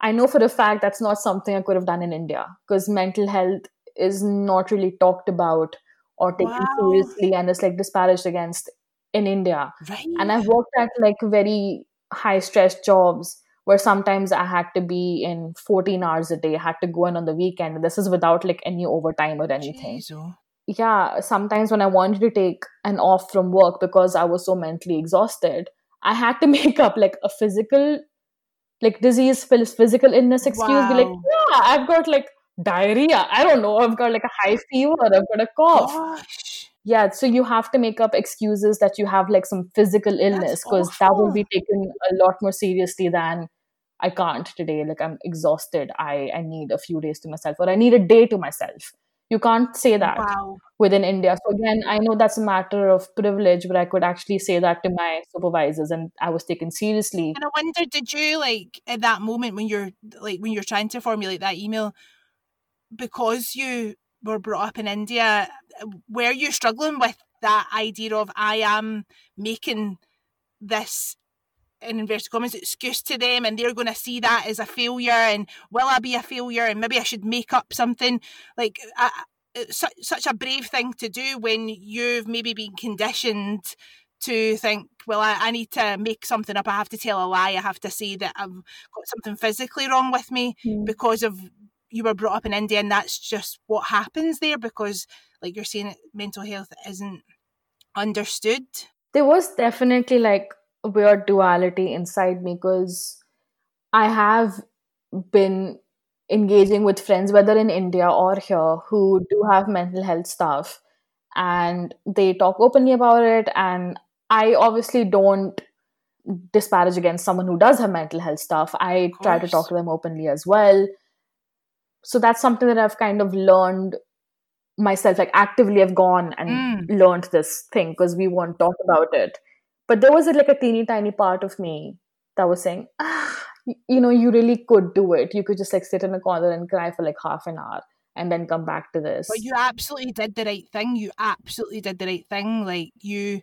I know for a fact that's not something I could have done in India because mental health is not really talked about or taken Wow. seriously and is like disparaged against in India. Right. And I've worked at like very high stress jobs where sometimes I had to be in 14 hours a day, I had to go in on the weekend. This is without like any overtime or anything. Jeez, oh. Yeah, sometimes when I wanted to take an off from work because I was so mentally exhausted, I had to *laughs* make up like a physical, like disease, phys- physical illness excuse. Be like, yeah, I've got like diarrhea. I don't know. I've got like a high fever. I've got a cough. Gosh. Yeah, so you have to make up excuses that you have like some physical illness because that will be taken a lot more seriously than I can't today. Like I'm exhausted. I I need a few days to myself or I need a day to myself. You can't say that Wow. within India. So again, I know that's a matter of privilege, but I could actually say that to my supervisors and I was taken seriously. And I wonder, did you like at that moment when you're like when you're trying to formulate that email, because you were brought up in India, were you struggling with that idea of I am making this in inverted commas excuse to them and they're going to see that as a failure and will I be a failure and maybe I should make up something like I, it's su- such a brave thing to do when you've maybe been conditioned to think, well, I, I need to make something up. I have to tell a lie. I have to say that I've got something physically wrong with me Mm. because of you were brought up in India, and that's just what happens there. Because, like you're saying, mental health isn't understood. There was definitely like a weird duality inside me because I have been engaging with friends, whether in India or here, who do have mental health stuff and they talk openly about it. And I obviously don't disparage against someone who does have mental health stuff. I try to talk to them openly as well. So that's something that I've kind of learned myself, like actively I've gone and Mm. learned this thing because we won't talk about it. But there was like a teeny tiny part of me that was saying, ah, you know, you really could do it. You could just like sit in a corner and cry for like half an hour and then come back to this. But you absolutely did the right thing. You absolutely did the right thing. Like you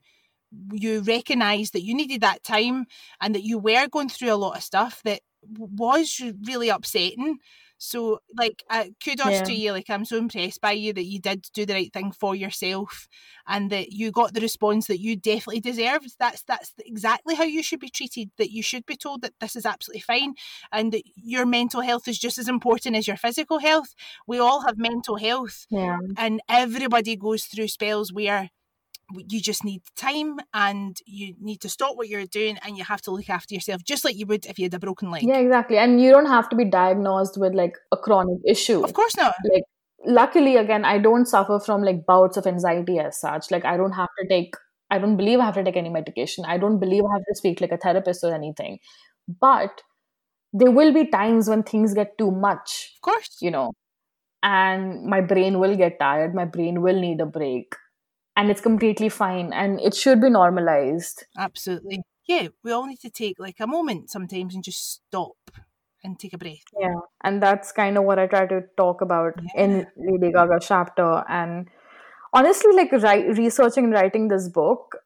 you recognized that you needed that time and that you were going through a lot of stuff that was really upsetting. So like uh, kudos Yeah. to you. Like I'm so impressed by you that you did do the right thing for yourself and that you got the response that you definitely deserved. That's that's exactly how you should be treated. That you should be told that this is absolutely fine and that your mental health is just as important as your physical health. We all have mental health yeah. and everybody goes through spells where you just need time and you need to stop what you're doing and you have to look after yourself just like you would if you had a broken leg. Yeah, exactly. And you don't have to be diagnosed with like a chronic issue. Of course not. Like, luckily, again, I don't suffer from like bouts of anxiety as such. Like, I don't have to take, I don't believe I have to take any medication. I don't believe I have to speak like a therapist or anything. But there will be times when things get too much, Of course. you know, and my brain will get tired. My brain will need a break. And it's completely fine. And it should be normalized. Absolutely. Yeah, we all need to take like a moment sometimes and just stop and take a breath. Yeah, and that's kind of what I try to talk about in Lady Gaga chapter. And honestly, like write, researching and writing this book,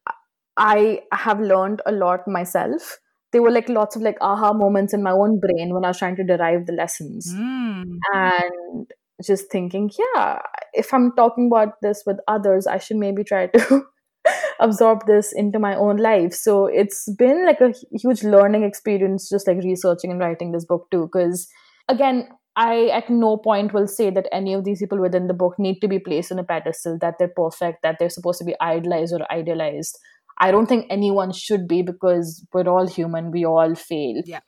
I have learned a lot myself. There were like lots of like aha moments in my own brain when I was trying to derive the lessons, Mm. and just thinking, yeah, if I'm talking about this with others, I should maybe try to *laughs* absorb this into my own life. So it's been like a huge learning experience, just like researching and writing this book too. Because again, I at no point will say that any of these people within the book need to be placed on a pedestal, that they're perfect, that they're supposed to be idolized or idealized. I don't think anyone should be because we're all human, we all fail. Yeah.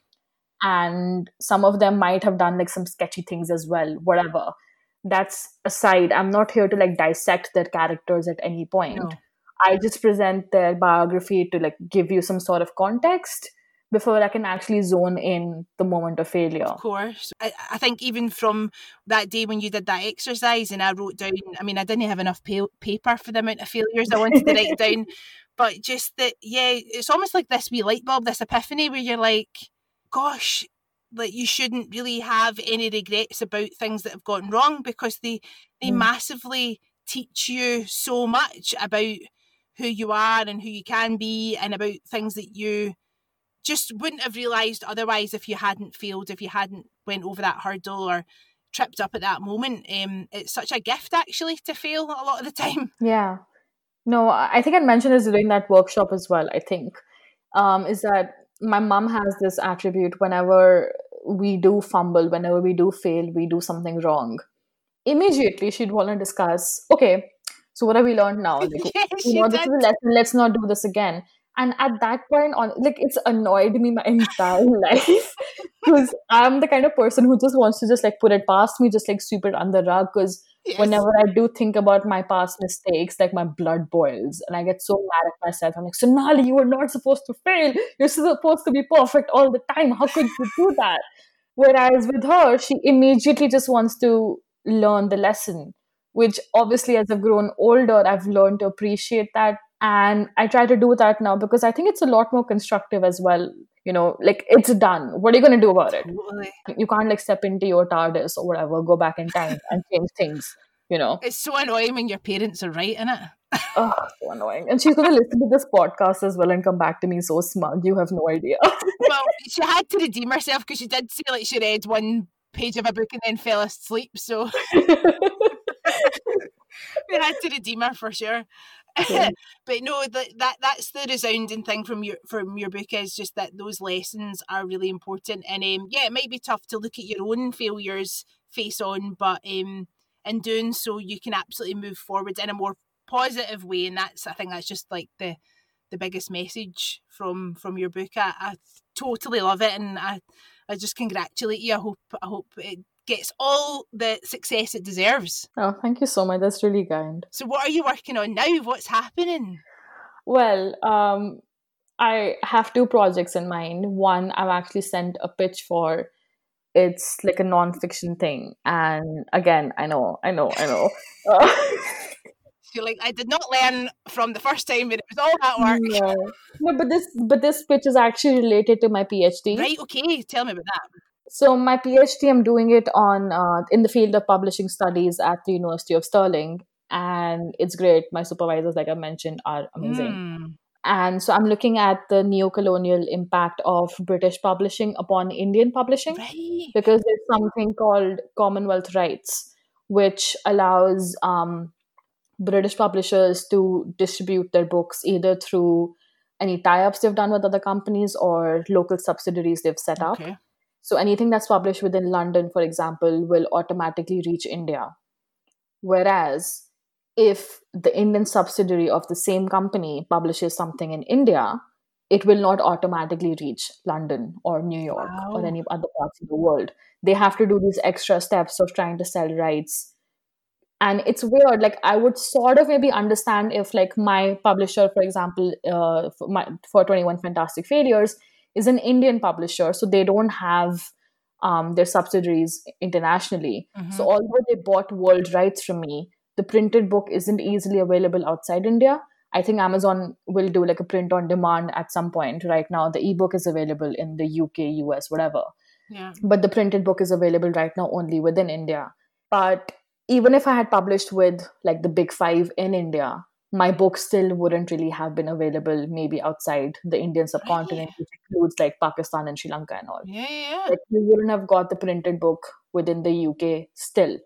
And some of them might have done like some sketchy things as well, whatever. That's aside. I'm not here to like dissect their characters at any point. No. I just present their biography to like give you some sort of context before I can actually zone in the moment of failure. Of course. I, I think even from that day when you did that exercise and I wrote down, I mean, I didn't have enough pa- paper for the amount of failures I wanted to write down, *laughs* but just that, yeah, it's almost like this wee light bulb, this epiphany where you're like, gosh, like you shouldn't really have any regrets about things that have gone wrong because they they mm. massively teach you so much about who you are and who you can be and about things that you just wouldn't have realized otherwise if you hadn't failed if you hadn't went over that hurdle or tripped up at that moment. Um it's such a gift actually to fail a lot of the *laughs* time. Yeah. No i think i mentioned this during that workshop as well i think. Um is that my mom has this attribute whenever we do fumble whenever we do fail we do something wrong immediately she'd want to discuss okay so what have we learned now? *laughs* Like, yes, you know this is a lesson let's not do this again. And at that point on like it's annoyed me my entire *laughs* life because i'm the kind of person who just wants to just like put it past me just like sweep it under the rug because whenever i do think about my past mistakes like my blood boils and i get so mad at myself. I'm like sonali you were not supposed to fail. You're supposed to be perfect all the time. How could you do that? Whereas with her she immediately just wants to learn the lesson which obviously as i've grown older i've learned to appreciate that. And i try to do that now because i think it's a lot more constructive as well you know like it's done. What are you going to do about it? You can't like step into your tardis or whatever go back in time and change things you know? It's so annoying when your parents are right in it oh so annoying. And she's going to listen to this podcast as well and come back to me so smug. You have no idea. *laughs* Well she had to redeem herself because she did say like she read one page of a book and then fell asleep so. *laughs* *laughs* We had to redeem her for sure *laughs* but no, that, that that's the resounding thing from your from your book is just that those lessons are really important. And um, yeah, it might be tough to look at your own failures face on, but um, in doing so, you can absolutely move forward in a more positive way. And that's I think that's just like the the biggest message from from your book. I, I totally love it, and I I just congratulate you. I hope I hope it gets all the success it deserves. Oh, thank you so much. That's really kind. So, what are you working on now? What's happening? Well, um, I have two projects in mind. One, I've actually sent a pitch for. It's like a non-fiction thing, and again, I know, I know, I know. *laughs* You're like, I did not learn from the first time, but it was all that work. No. no, but this, but this pitch is actually related to my PhD. Right. Okay. Tell me about that. So my PhD, I'm doing it on uh, in the field of publishing studies at the University of Stirling, and it's great. My supervisors, like I mentioned, are amazing. Mm. And so I'm looking at the neo-colonial impact of British publishing upon Indian publishing, right. because there's something called Commonwealth rights, which allows um, British publishers to distribute their books either through any tie-ups they've done with other companies or local subsidiaries they've set okay. up so anything that's published within London, for example, will automatically reach India. Whereas if the Indian subsidiary of the same company publishes something in India, it will not automatically reach London or New York wow. or any other parts of the world. They have to do these extra steps of trying to sell rights. And it's weird. Like I would sort of maybe understand if, like, my publisher, for example, uh, for, my, for Twenty One Fantastic Failures, is an Indian publisher, so they don't have um, their subsidiaries internationally. Mm-hmm. So although they bought world rights from me, the printed book isn't easily available outside India. I think Amazon will do like a print on demand at some point. Right now, the ebook is available in the UK, US, whatever. Yeah. But the printed book is available right now only within India. But even if I had published with like the big five in India, my book still wouldn't really have been available maybe outside the Indian subcontinent, which includes like Pakistan and Sri Lanka and all. Yeah, yeah. Like you wouldn't have got the printed book within the UK still,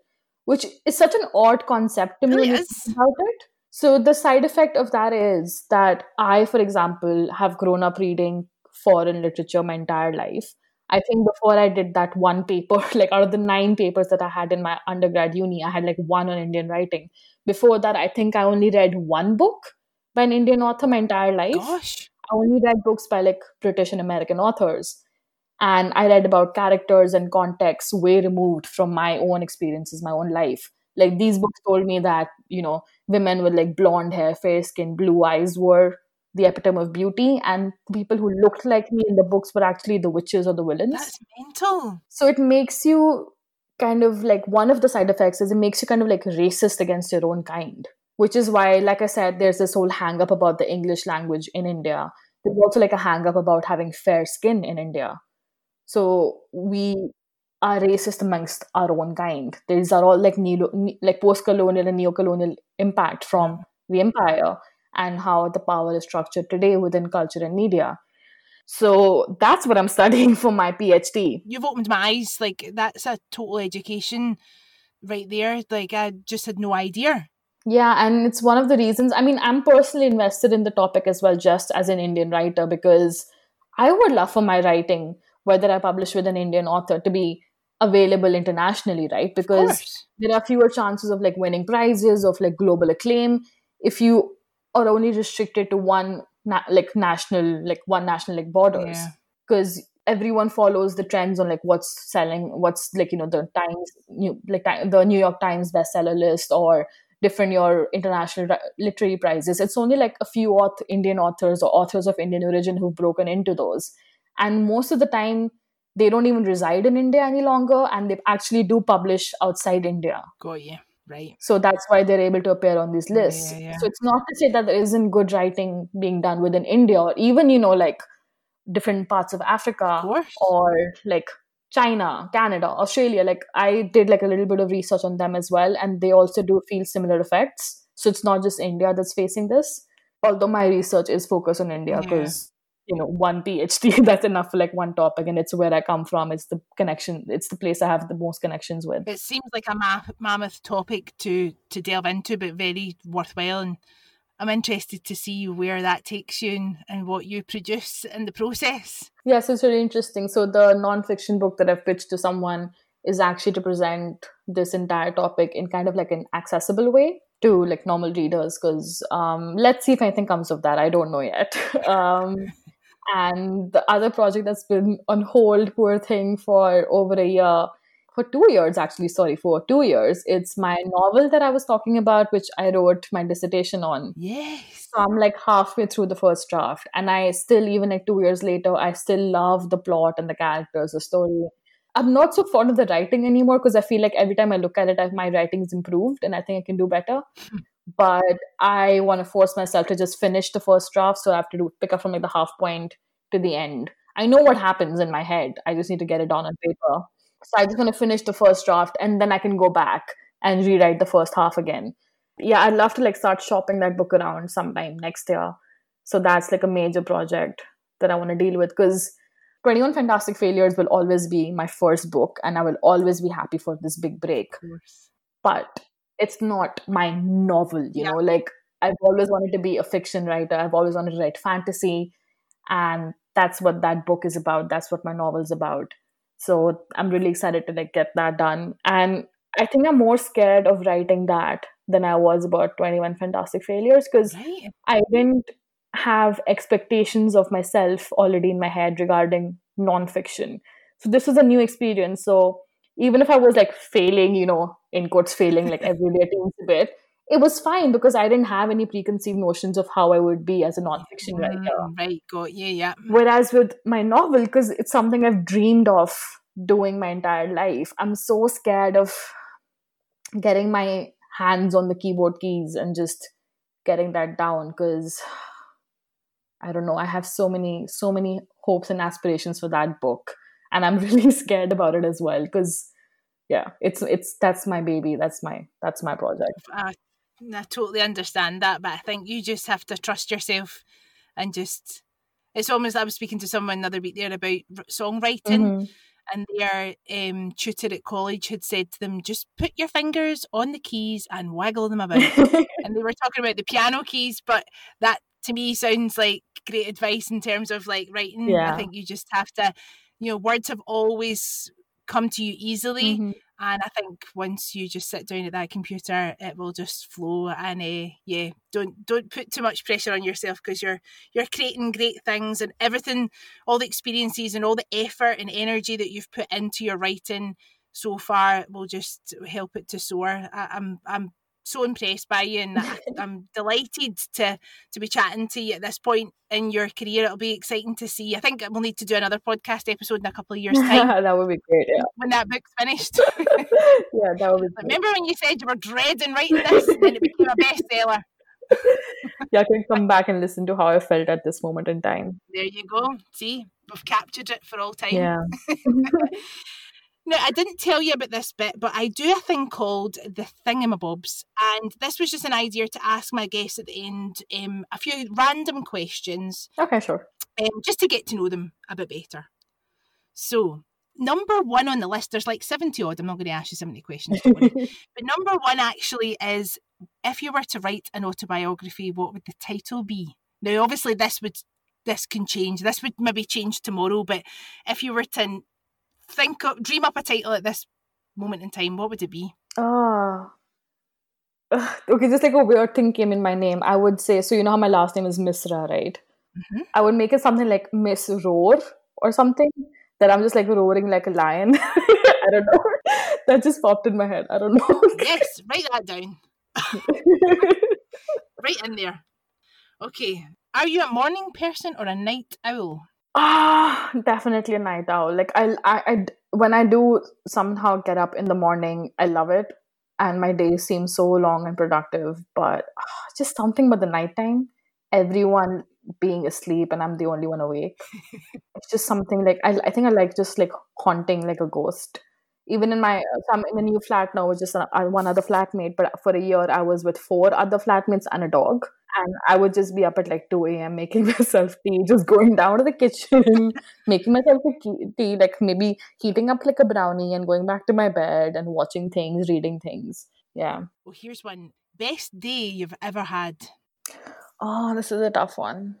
which is such an odd concept to me about it. So the side effect of that is that I, for example, have grown up reading foreign literature my entire life. I think before I did that one paper, *laughs* like out of the nine papers that I had in my undergrad uni, I had like one on Indian writing before that, I think I only read one book by an Indian author my entire life. Gosh. I only read books by like British and American authors. And I read about characters and contexts way removed from my own experiences, my own life. like these books told me that you know women with like blonde hair fair skin blue eyes were the epitome of beauty and people who looked like me in the books were actually the witches or the villains. That's mental. so it makes you kind of like one of the side effects is it makes you kind of like racist against your own kind which is why like i said there's this whole hang up about the english language in india. There's also like a hang up about having fair skin in india. So we are racist amongst our own kind. These are all like neo, like post-colonial and neo-colonial impact from the empire and how the power is structured today within culture and media so that's what I'm *laughs* studying for my PhD. You've opened my eyes. Like that's a total education right there. Like I just had no idea. Yeah, and it's one of the reasons. I mean, I'm personally invested in the topic as well, just as an Indian writer, because I would love for my writing, whether I publish with an Indian author, to be available internationally, right? Because there are fewer chances of like winning prizes, of like global acclaim, if you are only restricted to one na- like national like one national like borders. Because yeah. everyone follows the trends on like what's selling what's like you know the times new like the new york times bestseller list or different your international literary prizes. It's only like a few auth- indian authors or authors of indian origin who've broken into those. And most of the time they don't even reside in india any longer and they actually do publish outside india. Got you right. So that's why they're able to appear on these lists yeah, yeah. so it's not to say that there isn't good writing being done within india or even you know like different parts of africa of or like china canada australia. Like i did like a little bit of research on them as well and they also do feel similar effects. So it's not just india that's facing this although my research is focused on india because you know one phd *laughs* that's enough for like one topic and it's where i come from it's the connection it's the place i have the most connections with. It seems like a ma- mammoth topic to to delve into but very worthwhile and i'm interested to see where that takes you and, and what you produce in the process. Yes it's really interesting. So the non-fiction book that i've pitched to someone is actually to present this entire topic in kind of like an accessible way to like normal readers because um, let's see if anything comes of that i don't know yet. *laughs* Um, and the other project that's been on hold poor thing for over a year for two years actually sorry for two years it's my novel that i was talking about which i wrote my dissertation on. Yes. So i'm like halfway through the first draft and i still even like two years later i still love the plot and the characters the story. I'm not so fond of the writing anymore because i feel like every time i look at it my writing's improved and i think i can do better hmm. But I want to force myself to just finish the first draft. So I have to do, pick up from like the half point to the end. I know what happens in my head. I just need to get it down on paper. So I just want to finish the first draft and then I can go back and rewrite the first half again. Yeah, I'd love to like start shopping that book around sometime next year. So that's like a major project that I want to deal with because 21 Fantastic Failures will always be my first book and I will always be happy for this big break. But it's not my novel you yeah. know like i've always wanted to be a fiction writer. I've always wanted to write fantasy and that's what that book is about. That's what my novel's about. So i'm really excited to like get that done. And i think i'm more scared of writing that than i was about 21 fantastic failures because right. i didn't have expectations of myself already in my head regarding nonfiction. So this was a new experience. So even if I was like failing, you know, in quotes, failing like *laughs* every day a bit, it was fine because I didn't have any preconceived notions of how I would be as a nonfiction mm, writer. Right, got yeah, yeah. Whereas with my novel, because it's something I've dreamed of doing my entire life, I'm so scared of getting my hands on the keyboard keys and just getting that down because I don't know, I have so many, so many hopes and aspirations for that book and i'm *laughs* really scared about it as well because yeah it's it's that's my baby that's my that's my project I, I totally understand that but i think you just have to trust yourself and just it's almost i was speaking to someone another week there about songwriting mm-hmm. and their um, tutor at college had said to them just put your fingers on the keys and waggle them about *laughs* and they were talking about the piano keys but that to me sounds like great advice in terms of like writing yeah. i think you just have to you know words have always come to you easily mm-hmm. and i think once you just sit down at that computer it will just flow and uh, yeah don't don't put too much pressure on yourself because you're you're creating great things and everything all the experiences and all the effort and energy that you've put into your writing so far will just help it to soar. I, I'm I'm so impressed by you, and *laughs* I'm delighted to to be chatting to you at this point in your career. It'll be exciting to see. I think we'll need to do another podcast episode in a couple of years' *laughs* time. that would be great. Yeah. When that book's finished. *laughs* yeah, that would be. Great. Remember when you said you were dreading writing this, and then it became a bestseller. yeah, I can come back and listen to how I felt at this moment in time. There you go. See, we've captured it for all time. Yeah. Now, I didn't tell you about this bit, but I do a thing called the thingamabobs. And this was just an idea to ask my guests at the end um, a few random questions. Okay, sure. Um, just to get to know them a bit better. So, number one on the list, there's like 70 odd. I'm not going to ask you 70 questions. *laughs* but number one actually is if you were to write an autobiography, what would the title be? Now, obviously, this would this can change. This would maybe change tomorrow, but if you were to think of dream up a title at this moment in time, what would it be? Ah. *sighs* okay, just like a weird thing came in my name. I would say so. You know how my last name is Misra, right? Mm-hmm. I would make it something like Miss Roar or something. That I'm just like roaring like a lion. *laughs* I don't know. *laughs* that just popped in my head. I don't know. *laughs* yes, write that down. right in there. Okay. Are you a morning person or a night owl? Ah, definitely a night owl. Like I, I, I, when I do somehow get up in the morning, I love it, and my days seem so long and productive. But ah, just something about the nighttime, everyone being asleep and I'm the only one awake. *laughs* it's just something like I, I think I like just like haunting like a ghost. Even in my, so I'm in a new flat now with just one other flatmate. But for a year, I was with four other flatmates and a dog and I would just be up at like 2 a.m. making *laughs* myself tea, just going down to the kitchen, *laughs* making myself a tea, like maybe heating up like a brownie and going back to my bed and watching things, reading things. Yeah. Well, here's one best day you've ever had. Oh, this is a tough one.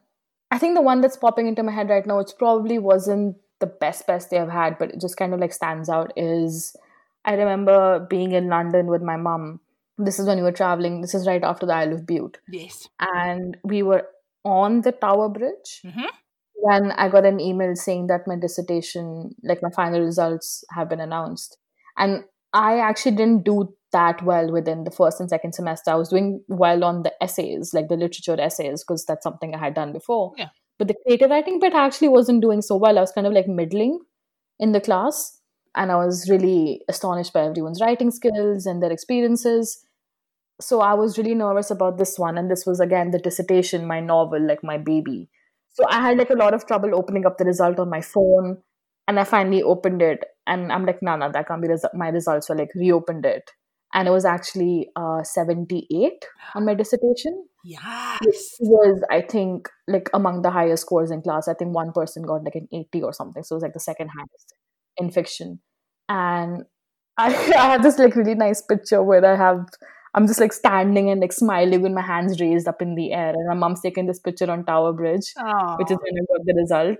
I think the one that's popping into my head right now, which probably wasn't the best, best day I've had, but it just kind of like stands out is I remember being in London with my mom this is when we were traveling. This is right after the Isle of Bute. Yes. And we were on the Tower Bridge mm-hmm. when I got an email saying that my dissertation, like my final results, have been announced. And I actually didn't do that well within the first and second semester. I was doing well on the essays, like the literature essays, because that's something I had done before. Yeah. But the creative writing bit actually wasn't doing so well. I was kind of like middling in the class. And I was really astonished by everyone's writing skills and their experiences so I was really nervous about this one. And this was again the dissertation, my novel, like my baby. So I had like a lot of trouble opening up the result on my phone. And I finally opened it. And I'm like, nah, nah, that can't be res- my results. So I like reopened it. And it was actually uh, 78 on my dissertation. Yes. Was, I think, like among the highest scores in class. I think one person got like an 80 or something. So it was like the second highest in fiction. And I, *laughs* I have this like really nice picture where I have I'm just like standing and like smiling with my hands raised up in the air. And my mom's taking this picture on Tower Bridge, Aww. which is when I got the result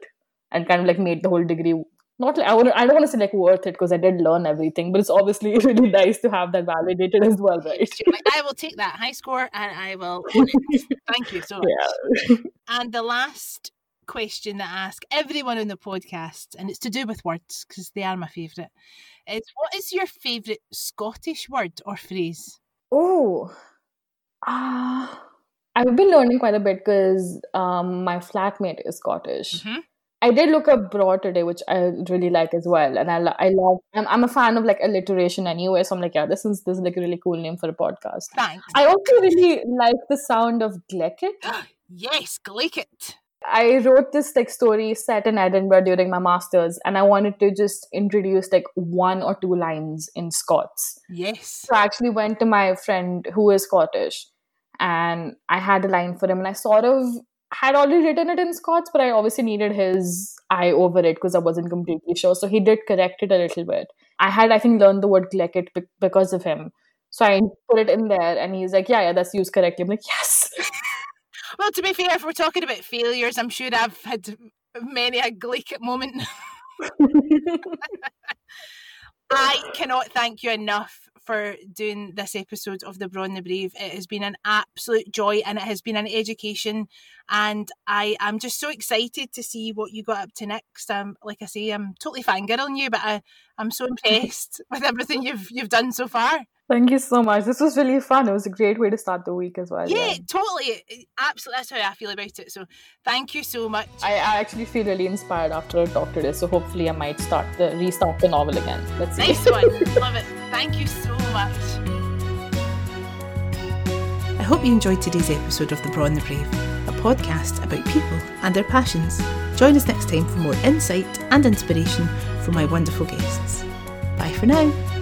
and kind of like made the whole degree. Not like I want. I don't want to say like worth it because I did learn everything, but it's obviously *laughs* really nice to have that validated as well, right? I will take that high score and I will. *laughs* Thank you so much. Yeah. and the last question that I ask everyone on the podcast, and it's to do with words because they are my favourite. Is what is your favourite Scottish word or phrase? Oh, ah, uh, I've been learning quite a bit because um, my flatmate is Scottish. Mm-hmm. I did look up braw today, which I really like as well, and I I love. I'm, I'm a fan of like alliteration anyway, so I'm like, yeah, this is this is like a really cool name for a podcast. Thanks. I also really like the sound of Glaikit. *gasps* yes, Glaikit. I wrote this like story set in Edinburgh during my masters, and I wanted to just introduce like one or two lines in Scots. Yes. So I actually went to my friend who is Scottish, and I had a line for him, and I sort of had already written it in Scots, but I obviously needed his eye over it because I wasn't completely sure. So he did correct it a little bit. I had, I think, learned the word Glaikit because of him. So I put it in there, and he's like, "Yeah, yeah, that's used correctly." I'm like, "Yes." *laughs* Well, to be fair, if we're talking about failures, I'm sure I've had many a Gleek moment. *laughs* *laughs* I cannot thank you enough for doing this episode of The Braw and the Brave. It has been an absolute joy and it has been an education. And I am just so excited to see what you got up to next. Um, like I say, I'm totally fangirling you, but I, I'm so *laughs* impressed with everything you've you've done so far. Thank you so much. This was really fun. It was a great way to start the week as well. Yeah, yeah. totally. Absolutely. That's how I feel about it. So thank you so much. I, I actually feel really inspired after I talked today. So hopefully I might start the restart the novel again. Let's see. Nice one. *laughs* Love it. Thank you so much. I hope you enjoyed today's episode of The Braw and the Brave, a podcast about people and their passions. Join us next time for more insight and inspiration from my wonderful guests. Bye for now.